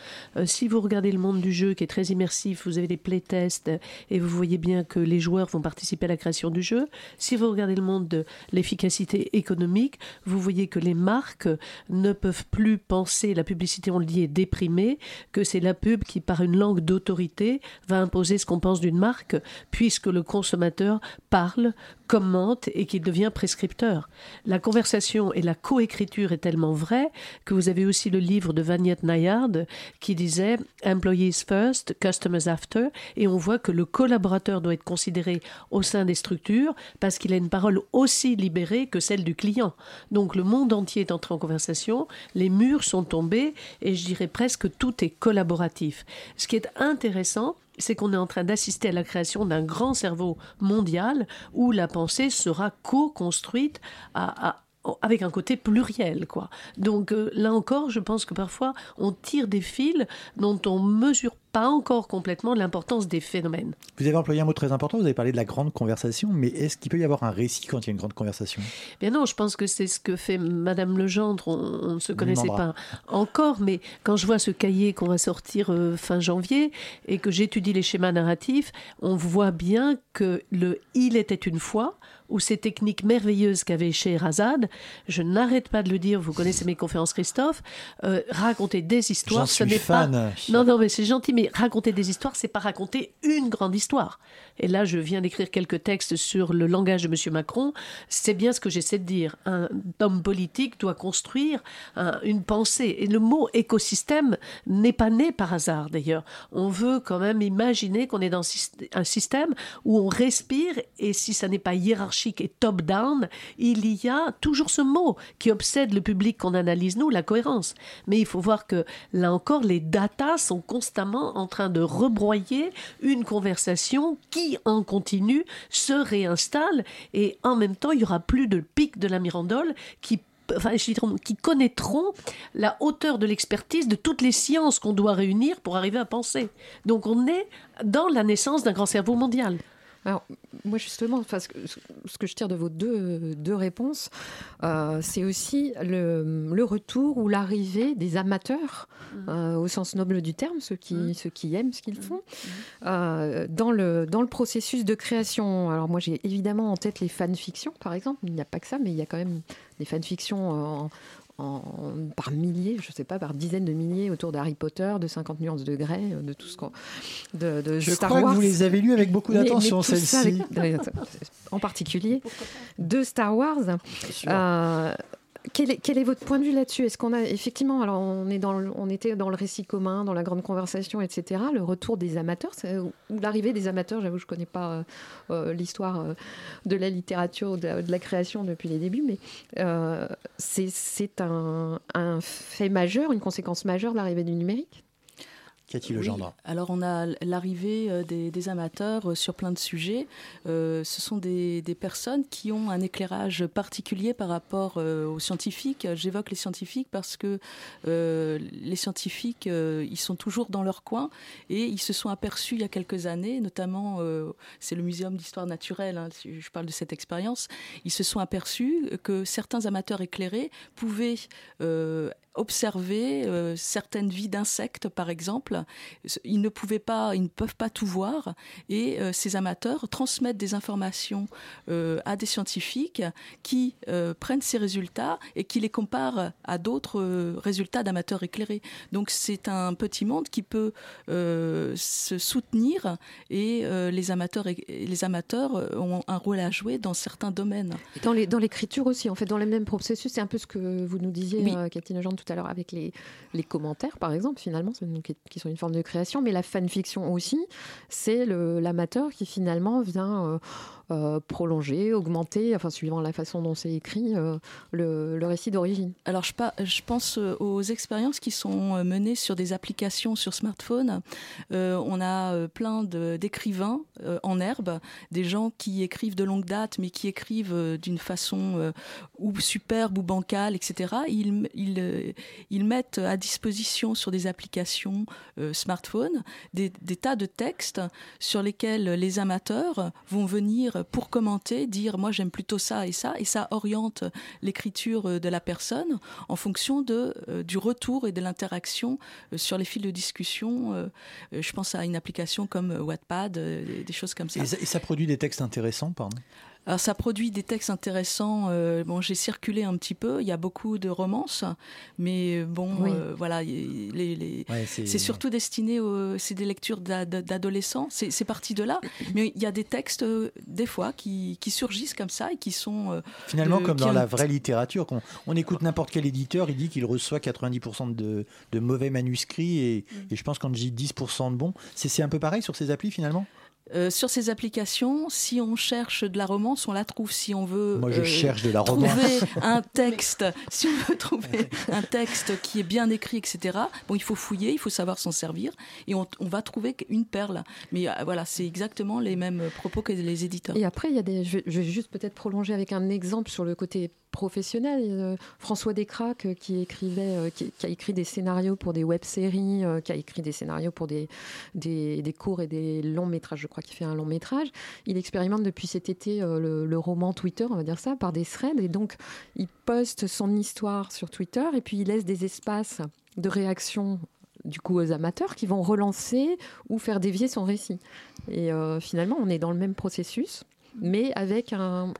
Si vous regardez le monde du jeu, qui est très immersif, vous avez des playtests, et vous voyez bien que les joueurs vont participer à la création du jeu. Si vous regardez le monde de l'efficacité économique, vous voyez que les marques ne peuvent plus penser, la publicité, on le dit, est déprimée, que c'est la pub qui, par une langue d'autorité, va imposer ce qu'on pense d'une marque, puisque le consommateur parle, commente et qu'il devient prescripteur. La conversation et la coécriture est tellement vraie que vous avez aussi le livre de Vaniette Nayard qui disait Employees first, customers after, et on voit que le collaborateur doit être considéré au sein des structures parce qu'il a une parole aussi libérée que celle du client. Donc le monde entier est entré en conversation, les murs sont tombés et je dirais presque tout est collaboratif. Ce qui est intéressant, c'est qu'on est en train d'assister à la création d'un grand cerveau mondial où la pensée sera co-construite avec un côté pluriel, quoi. Donc euh, là encore, je pense que parfois on tire des fils dont on mesure pas encore complètement l'importance des phénomènes. Vous avez employé un mot très important, vous avez parlé de la grande conversation, mais est-ce qu'il peut y avoir un récit quand il y a une grande conversation? Bien non, je pense que c'est ce que fait Madame Legendre. On, ne se connaissait pas encore, mais quand je vois ce cahier qu'on va sortir euh, fin janvier et que j'étudie les schémas narratifs, on voit bien que le Il était une fois ou ces techniques merveilleuses qu'avait Scheherazade, je n'arrête pas de le dire, vous connaissez mes conférences Christophe, euh, raconter des histoires, ce n'est pas... Non, non, mais c'est gentil, mais raconter des histoires, c'est pas raconter une grande histoire. Et là, je viens d'écrire quelques textes sur le langage de Monsieur Macron. C'est bien ce que j'essaie de dire. Un homme politique doit construire un- une pensée. Et le mot écosystème n'est pas né par hasard, d'ailleurs. On veut quand même imaginer qu'on est dans un système où on respire et si ça n'est pas hiérarchique et top-down, il y a toujours ce mot qui obsède le public qu'on analyse, nous, la cohérence. Mais il faut voir que, là encore, les datas sont constamment en train de rebroyer une conversation qui, en continu, se réinstalle et en même temps, il y aura plus de pic de la Mirandole qui Enfin, qui connaîtront la hauteur de l'expertise de toutes les sciences qu'on doit réunir pour arriver à penser. Donc on est dans la naissance d'un grand cerveau mondial. Alors, moi, justement, que, ce que je tire de vos deux, deux réponses, euh, c'est aussi le, le retour ou l'arrivée des amateurs, euh, au sens noble du terme, ceux qui, ceux qui aiment ce qu'ils font, euh, dans, le, dans le processus de création. Alors, moi, j'ai évidemment en tête les fanfictions, par exemple. Il n'y a pas que ça, mais il y a quand même des fanfictions en, en- par milliers, je sais pas, par dizaines de milliers autour d'Harry Potter, de 50 nuances de Grey, de tout ce qu'on. de, de Je Star crois Wars. que vous les avez lus avec beaucoup d'attention, avec- En particulier de Star Wars. Euh, quel est, votre point de vue là-dessus? Est-ce qu'on a effectivement, alors on, dans le- était dans le récit commun, dans la grande conversation, etc. Le retour des amateurs, ou l'arrivée des amateurs, j'avoue, je connais pas euh, euh, l'histoire euh, de la littérature, de la, de la création depuis les débuts, mais c'est c'est un, un fait majeur, une conséquence majeure de l'arrivée du numérique? Oui. Alors on a l'arrivée euh, des, des amateurs euh, sur plein de sujets. Euh, ce sont des, des personnes qui ont un éclairage particulier par rapport euh, aux scientifiques. J'évoque les scientifiques parce que euh, les scientifiques, ils sont toujours dans leur coin et ils se sont aperçus il y a quelques années, notamment c'est le Muséum d'histoire naturelle, hein, je parle de cette expérience, ils se sont aperçus que certains amateurs éclairés pouvaient observer euh, certaines vies d'insectes, par exemple. Ils ne pouvaient pas, ils ne peuvent pas tout voir, et euh, ces amateurs transmettent des informations euh, à des scientifiques qui prennent ces résultats et qui les comparent à d'autres résultats d'amateurs éclairés. Donc c'est un petit monde qui peut se soutenir, et les amateurs, les amateurs ont un rôle à jouer dans certains domaines. Dans les- dans l'écriture aussi, en fait, dans le même processus, c'est un peu ce que vous nous disiez, Oui. Cathy Legendre, tout à l'heure, avec les, commentaires, par exemple, finalement, qui, qui sont une forme de création, mais la fanfiction aussi, c'est l'amateur qui finalement vient euh, prolonger, augmenter, enfin suivant la façon dont c'est écrit, euh, le, récit d'origine. Alors je, pense euh, aux expériences qui sont menées sur des applications sur smartphone. On a plein d'écrivains en herbe, des gens qui écrivent de longue date, mais qui écrivent d'une façon ou superbe ou bancale, etc. Ils, mettent à disposition sur des applications smartphone des tas de textes sur lesquels les amateurs vont venir pour commenter, dire moi j'aime plutôt ça et ça, et ça oriente l'écriture euh, de la personne en fonction de, euh, du retour et de l'interaction euh, sur les fils de discussion. je pense à une application comme Wattpad, des- choses comme ça, et ça produit des textes intéressants, pardon? Alors ça produit des textes intéressants. euh, bon, j'ai circulé un petit peu. Il y a beaucoup de romances, mais euh, bon, Oui. euh, voilà, y- les, les- Ouais, c'est- surtout destiné aux, c'est des lectures d'ad- d'adolescents. C'est c'est parti de là. Mais il y a des textes des fois qui, qui surgissent comme ça et qui sont euh, Finalement, de- comme dans la vraie littérature, qu'on on écoute n'importe quel éditeur, il dit qu'il reçoit 90% de, de mauvais manuscrits et, Mm. et je pense quand je dis 10% de bons, c'est c'est un peu pareil sur ces applis finalement? Euh, sur ces applications, si on cherche de la romance, on la trouve. Si on veut Moi, je euh, cherche de la romance. trouver un texte, si on veut trouver un texte qui est bien écrit, etc. Bon, il faut fouiller, il faut savoir s'en servir, et on, on va trouver une perle. Mais euh, voilà, c'est exactement les mêmes propos que les éditeurs. Et après, il y a des. Je vais juste peut-être prolonger avec un exemple sur le côté professionnel. Euh, François Descraques, euh, qui écrivait, euh, qui, a écrit des scénarios pour des web-séries, qui a écrit des scénarios pour des, des, courts et des longs métrages. Je crois qu'il fait un long métrage. Il expérimente depuis cet été le, roman Twitter, on va dire ça, par des threads. Et donc, il poste son histoire sur Twitter et puis il laisse des espaces de réaction du coup aux amateurs qui vont relancer ou faire dévier son récit. Et finalement, on est dans le même processus, mais avec un,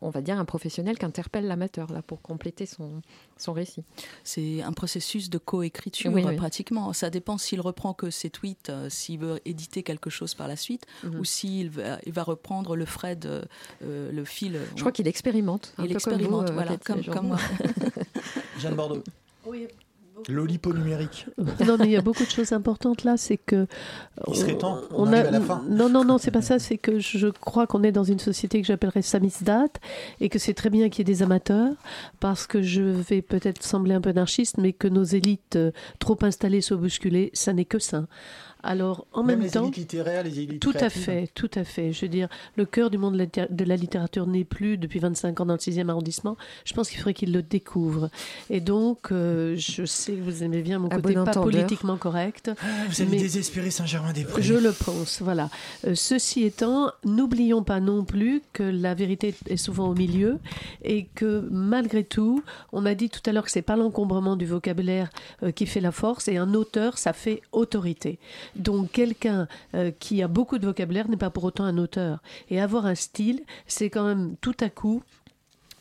on va dire, un professionnel qui interpelle l'amateur là pour compléter son, son récit. C'est un processus de coécriture Oui, oui. pratiquement. Ça dépend s'il reprend que ses tweets, euh, s'il veut éditer quelque chose par la suite, Mhm. ou s'il va, il va reprendre le Fred, euh, euh, le fil. Je crois qu'il expérimente. un Il peu comme vous, expérimente, euh, voilà, comme, comme moi. Jeanne Bordeaux. L'Olipo numérique. Non, mais il y a beaucoup de choses importantes là. C'est que. Il serait temps, on arrive à la fin. Non, non, non, c'est pas ça. C'est que je crois qu'on est dans une société que j'appellerais samizdat et que c'est très bien qu'il y ait des amateurs parce que je vais peut-être sembler un peu anarchiste, mais que nos élites euh, trop installées soient bousculées, ça n'est que ça. Alors, en Même même, les temps. élites littéraires, les élites Tout à fait, tout à fait. Je veux dire, le cœur du monde de la littérature n'est plus depuis 25 ans dans le 6e arrondissement. Je pense qu'il faudrait qu'il le découvre. Et donc, euh, je sais que vous aimez bien mon À côté bon pas entendeur. politiquement correct. Ah, Vous allez mais- désespérer Saint-Germain-des-Prés. je le pense, voilà. Euh, ceci étant, n'oublions pas non plus que la vérité est souvent au milieu et que malgré tout, on a dit tout à l'heure que c'est pas l'encombrement du vocabulaire euh, qui fait la force et un auteur, ça fait autorité. Donc quelqu'un euh, qui a beaucoup de vocabulaire n'est pas pour autant un auteur. Et avoir un style, c'est quand même tout à coup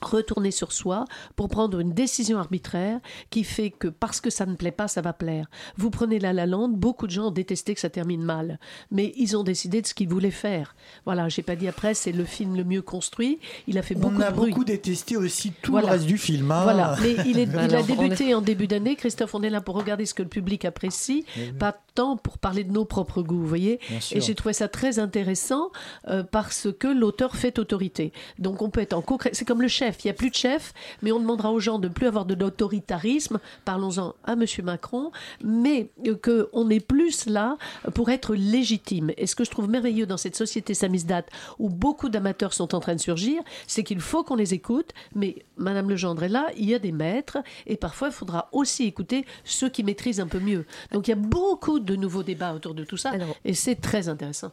retourner sur soi pour prendre une décision arbitraire qui fait que parce que ça ne plaît pas, ça va plaire. Vous prenez La La Land, beaucoup de gens ont détesté que ça termine mal, mais ils ont décidé de ce qu'ils voulaient faire. Voilà, j'ai pas dit après, c'est le film le mieux construit, il a fait beaucoup On a de bruit. beaucoup détesté aussi tout Voilà. le reste du film. hein. Voilà, mais il, est- il a Alors, débuté en début d'année. Christophe, on est là pour regarder ce que le public apprécie, pas tant pour parler de nos propres goûts, vous voyez. Et j'ai trouvé ça très intéressant euh, parce que l'auteur fait autorité. Donc on peut être en co C'est comme le chef. Il n'y a plus de chef, mais on demandera aux gens de ne plus avoir de l'autoritarisme. Parlons-en à Monsieur Macron, mais euh, que on est plus là pour être légitime. Et ce que je trouve merveilleux dans cette société samizdat où beaucoup d'amateurs sont en train de surgir, c'est qu'il faut qu'on les écoute. Mais Madame Legendre est là, il y a des maîtres, et parfois il faudra aussi écouter ceux qui maîtrisent un peu mieux. Donc il y a beaucoup de nouveaux débats autour de tout ça, Alors, et c'est très intéressant.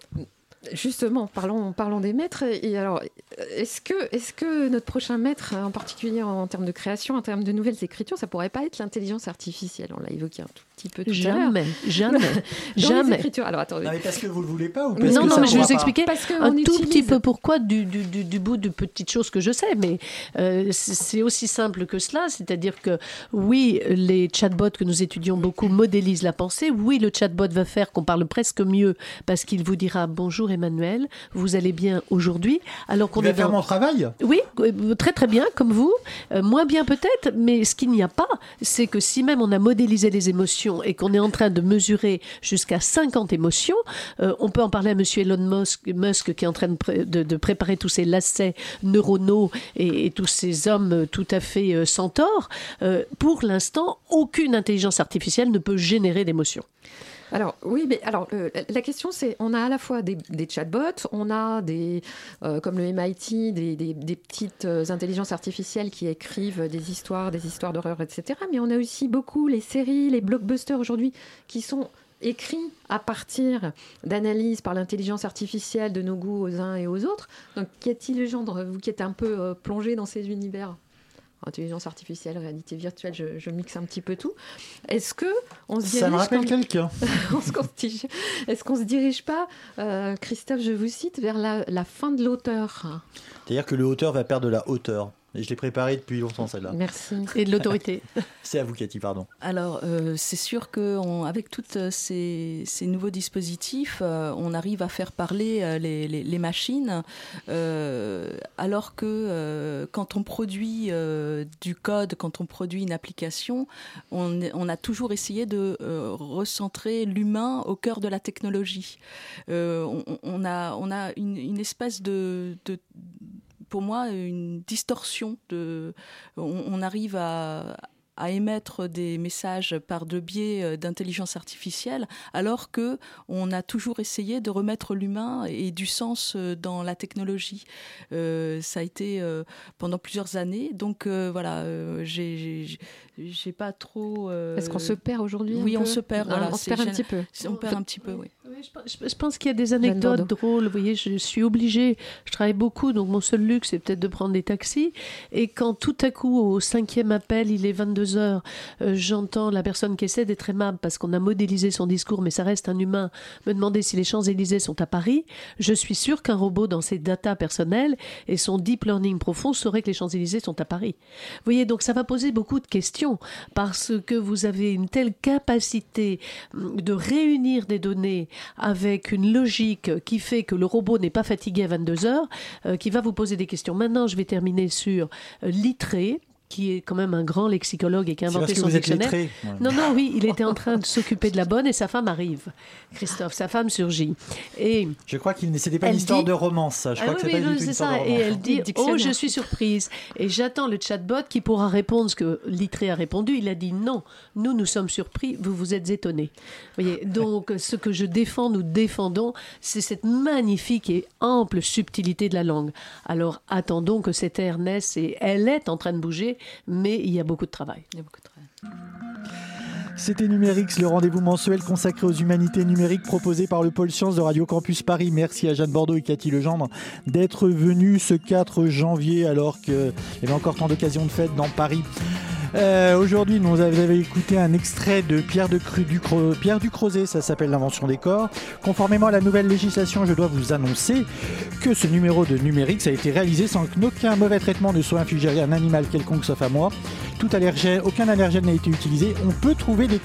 Justement, parlons, parlons des maîtres. Et alors, est-ce que, est que notre prochain maître, en particulier en termes de création, en termes de nouvelles écritures, ça pourrait pas être l'intelligence artificielle? On l'a évoqué un tout petit peu tout à l'heure. Jamais, jamais, Dans jamais. Alors attendez. Non, mais parce que vous le voulez pas ou Mais parce non, que non, ça mais je vais vous pas expliquer Parce un tout utilise- petit peu pourquoi du, du, du, du bout de petites choses que je sais, mais euh, c'est c'est aussi simple que cela, c'est-à-dire que oui, les chatbots que nous étudions beaucoup modélisent la pensée, oui, le chatbot va faire qu'on parle presque mieux parce qu'il vous dira bonjour Emmanuel, vous allez bien aujourd'hui, alors qu'on Faire mon travail. Oui, euh, très très bien, comme vous. Euh, moins bien peut-être, mais ce qu'il n'y a pas, c'est que si même on a modélisé les émotions et qu'on est en train de mesurer jusqu'à 50 émotions, euh, on peut en parler à Monsieur Elon Musk, Musk qui est en train de, pré- de- de préparer tous ces lacets neuronaux et, et tous ces hommes tout à fait euh, centaures. Pour l'instant, aucune intelligence artificielle ne peut générer d'émotions. Alors oui, mais alors euh, la question c'est, on a à la fois des, chatbots, on a des euh, comme le MIT, des, des- petites euh, intelligences artificielles qui écrivent des histoires, des histoires d'horreur, etc. Mais on a aussi beaucoup les séries, les blockbusters aujourd'hui qui sont écrits à partir d'analyses par l'intelligence artificielle de nos goûts aux uns et aux autres. Donc Cathy Legendre, vous qui êtes un peu plongée dans ces univers, intelligence artificielle, réalité virtuelle, je, je mixe un petit peu tout. Est-ce que on se Ça me dirige rappelle quand- quelqu'un. Est-ce qu'on se dirige pas, euh, Christophe, je vous cite, vers la, la fin de l'auteur? C'est-à-dire que le hauteur va perdre de la hauteur. Et je l'ai préparé depuis longtemps celle-là. Merci. Et de l'autorité. C'est à vous, Cathy, pardon. Alors, euh, c'est sûr qu'avec tous ces, ces nouveaux dispositifs, euh, on arrive à faire parler euh, les, les- les machines, euh, alors que euh, quand on produit euh, du code, quand on produit une application, on, on a toujours essayé de euh, recentrer l'humain au cœur de la technologie. Euh, on, on a, on a une, une espèce de, de pour moi une distorsion de on, arrive à à émettre des messages par le biais euh, d'intelligence artificielle, alors que on a toujours essayé de remettre l'humain et du sens euh, dans la technologie. Euh, ça a été euh, pendant plusieurs années, donc euh, voilà, euh, j'ai- pas trop. euh, Est-ce qu'on se perd aujourd'hui Oui, on se perd. Voilà, on se perd un petit peu. On perd un petit peu, oui. Oui, je, pense- je- je pense qu'il y a des anecdotes drôles. Vous voyez, je suis obligée, je travaille beaucoup, donc mon seul luxe, c'est peut-être de prendre des taxis. Et quand tout à coup, au cinquième appel, il est 22 heures, euh, j'entends la personne qui essaie d'être aimable parce qu'on a modélisé son discours, mais ça reste un humain, me demander si les Champs-Élysées sont à Paris. Je suis sûre qu'un robot, dans ses datas personnelles et son deep learning profond, saurait que les Champs-Élysées sont à Paris. Vous voyez, donc ça va poser beaucoup de questions parce que vous avez une telle capacité hum, de réunir des données avec une logique qui fait que le robot n'est pas fatigué à 22 heures, euh, qui va vous poser des questions. Maintenant, je vais terminer sur euh, Littré qui est quand même un grand lexicologue et qui a inventé son vous êtes dictionnaire. lettré. Ouais. Non, non, oui, il était en train de s'occuper de la bonne et sa femme arrive. Christophe, sa femme surgit. Et Je crois qu'il c'était pas une histoire dit- de romance, ça. Je ah crois oui, que oui, c'est ça. Et romance. elle dit. Oh, je suis surprise. Et j'attends le chatbot qui pourra répondre ce que Littré a répondu. Il a dit Non, nous, nous sommes surpris, vous vous êtes étonnés. Vous voyez, donc ce que je défends, nous défendons, c'est cette magnifique et ample subtilité de la langue. Alors attendons que cette ère naisse et elle est en train de bouger, mais il y a beaucoup de travail. Il y a beaucoup de travail. C'était Numérix, le rendez-vous mensuel consacré aux humanités numériques proposé par le pôle sciences de Radio Campus Paris. Merci à Jeanne Bordeaux et Cathy Legendre d'être venus ce 4 janvier alors qu'il y avait encore tant d'occasions de fête dans Paris. Euh, Aujourd'hui, nous avez écouté un extrait de Pierre, du Cro- Pierre du Crozet, ça s'appelle L'invention des corps. Conformément à la nouvelle législation, je dois vous annoncer que ce numéro de Numérix a été réalisé sans qu'aucun mauvais traitement ne soit infligé à un animal quelconque sauf à moi. Tout allergène, aucun allergène n'a été utilisé. On peut trouver des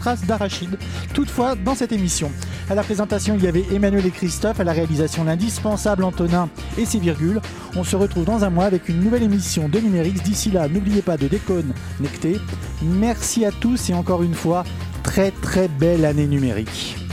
traces d'arachide. Toutefois, dans cette émission, à la présentation, il y avait Emmanuel et Christophe. À la réalisation, l'indispensable Antonin et ses virgules. On se retrouve dans un mois avec une nouvelle émission de Numérix. D'ici là, n'oubliez pas de déconnecter. Merci à tous et encore une fois, très très belle année numérique.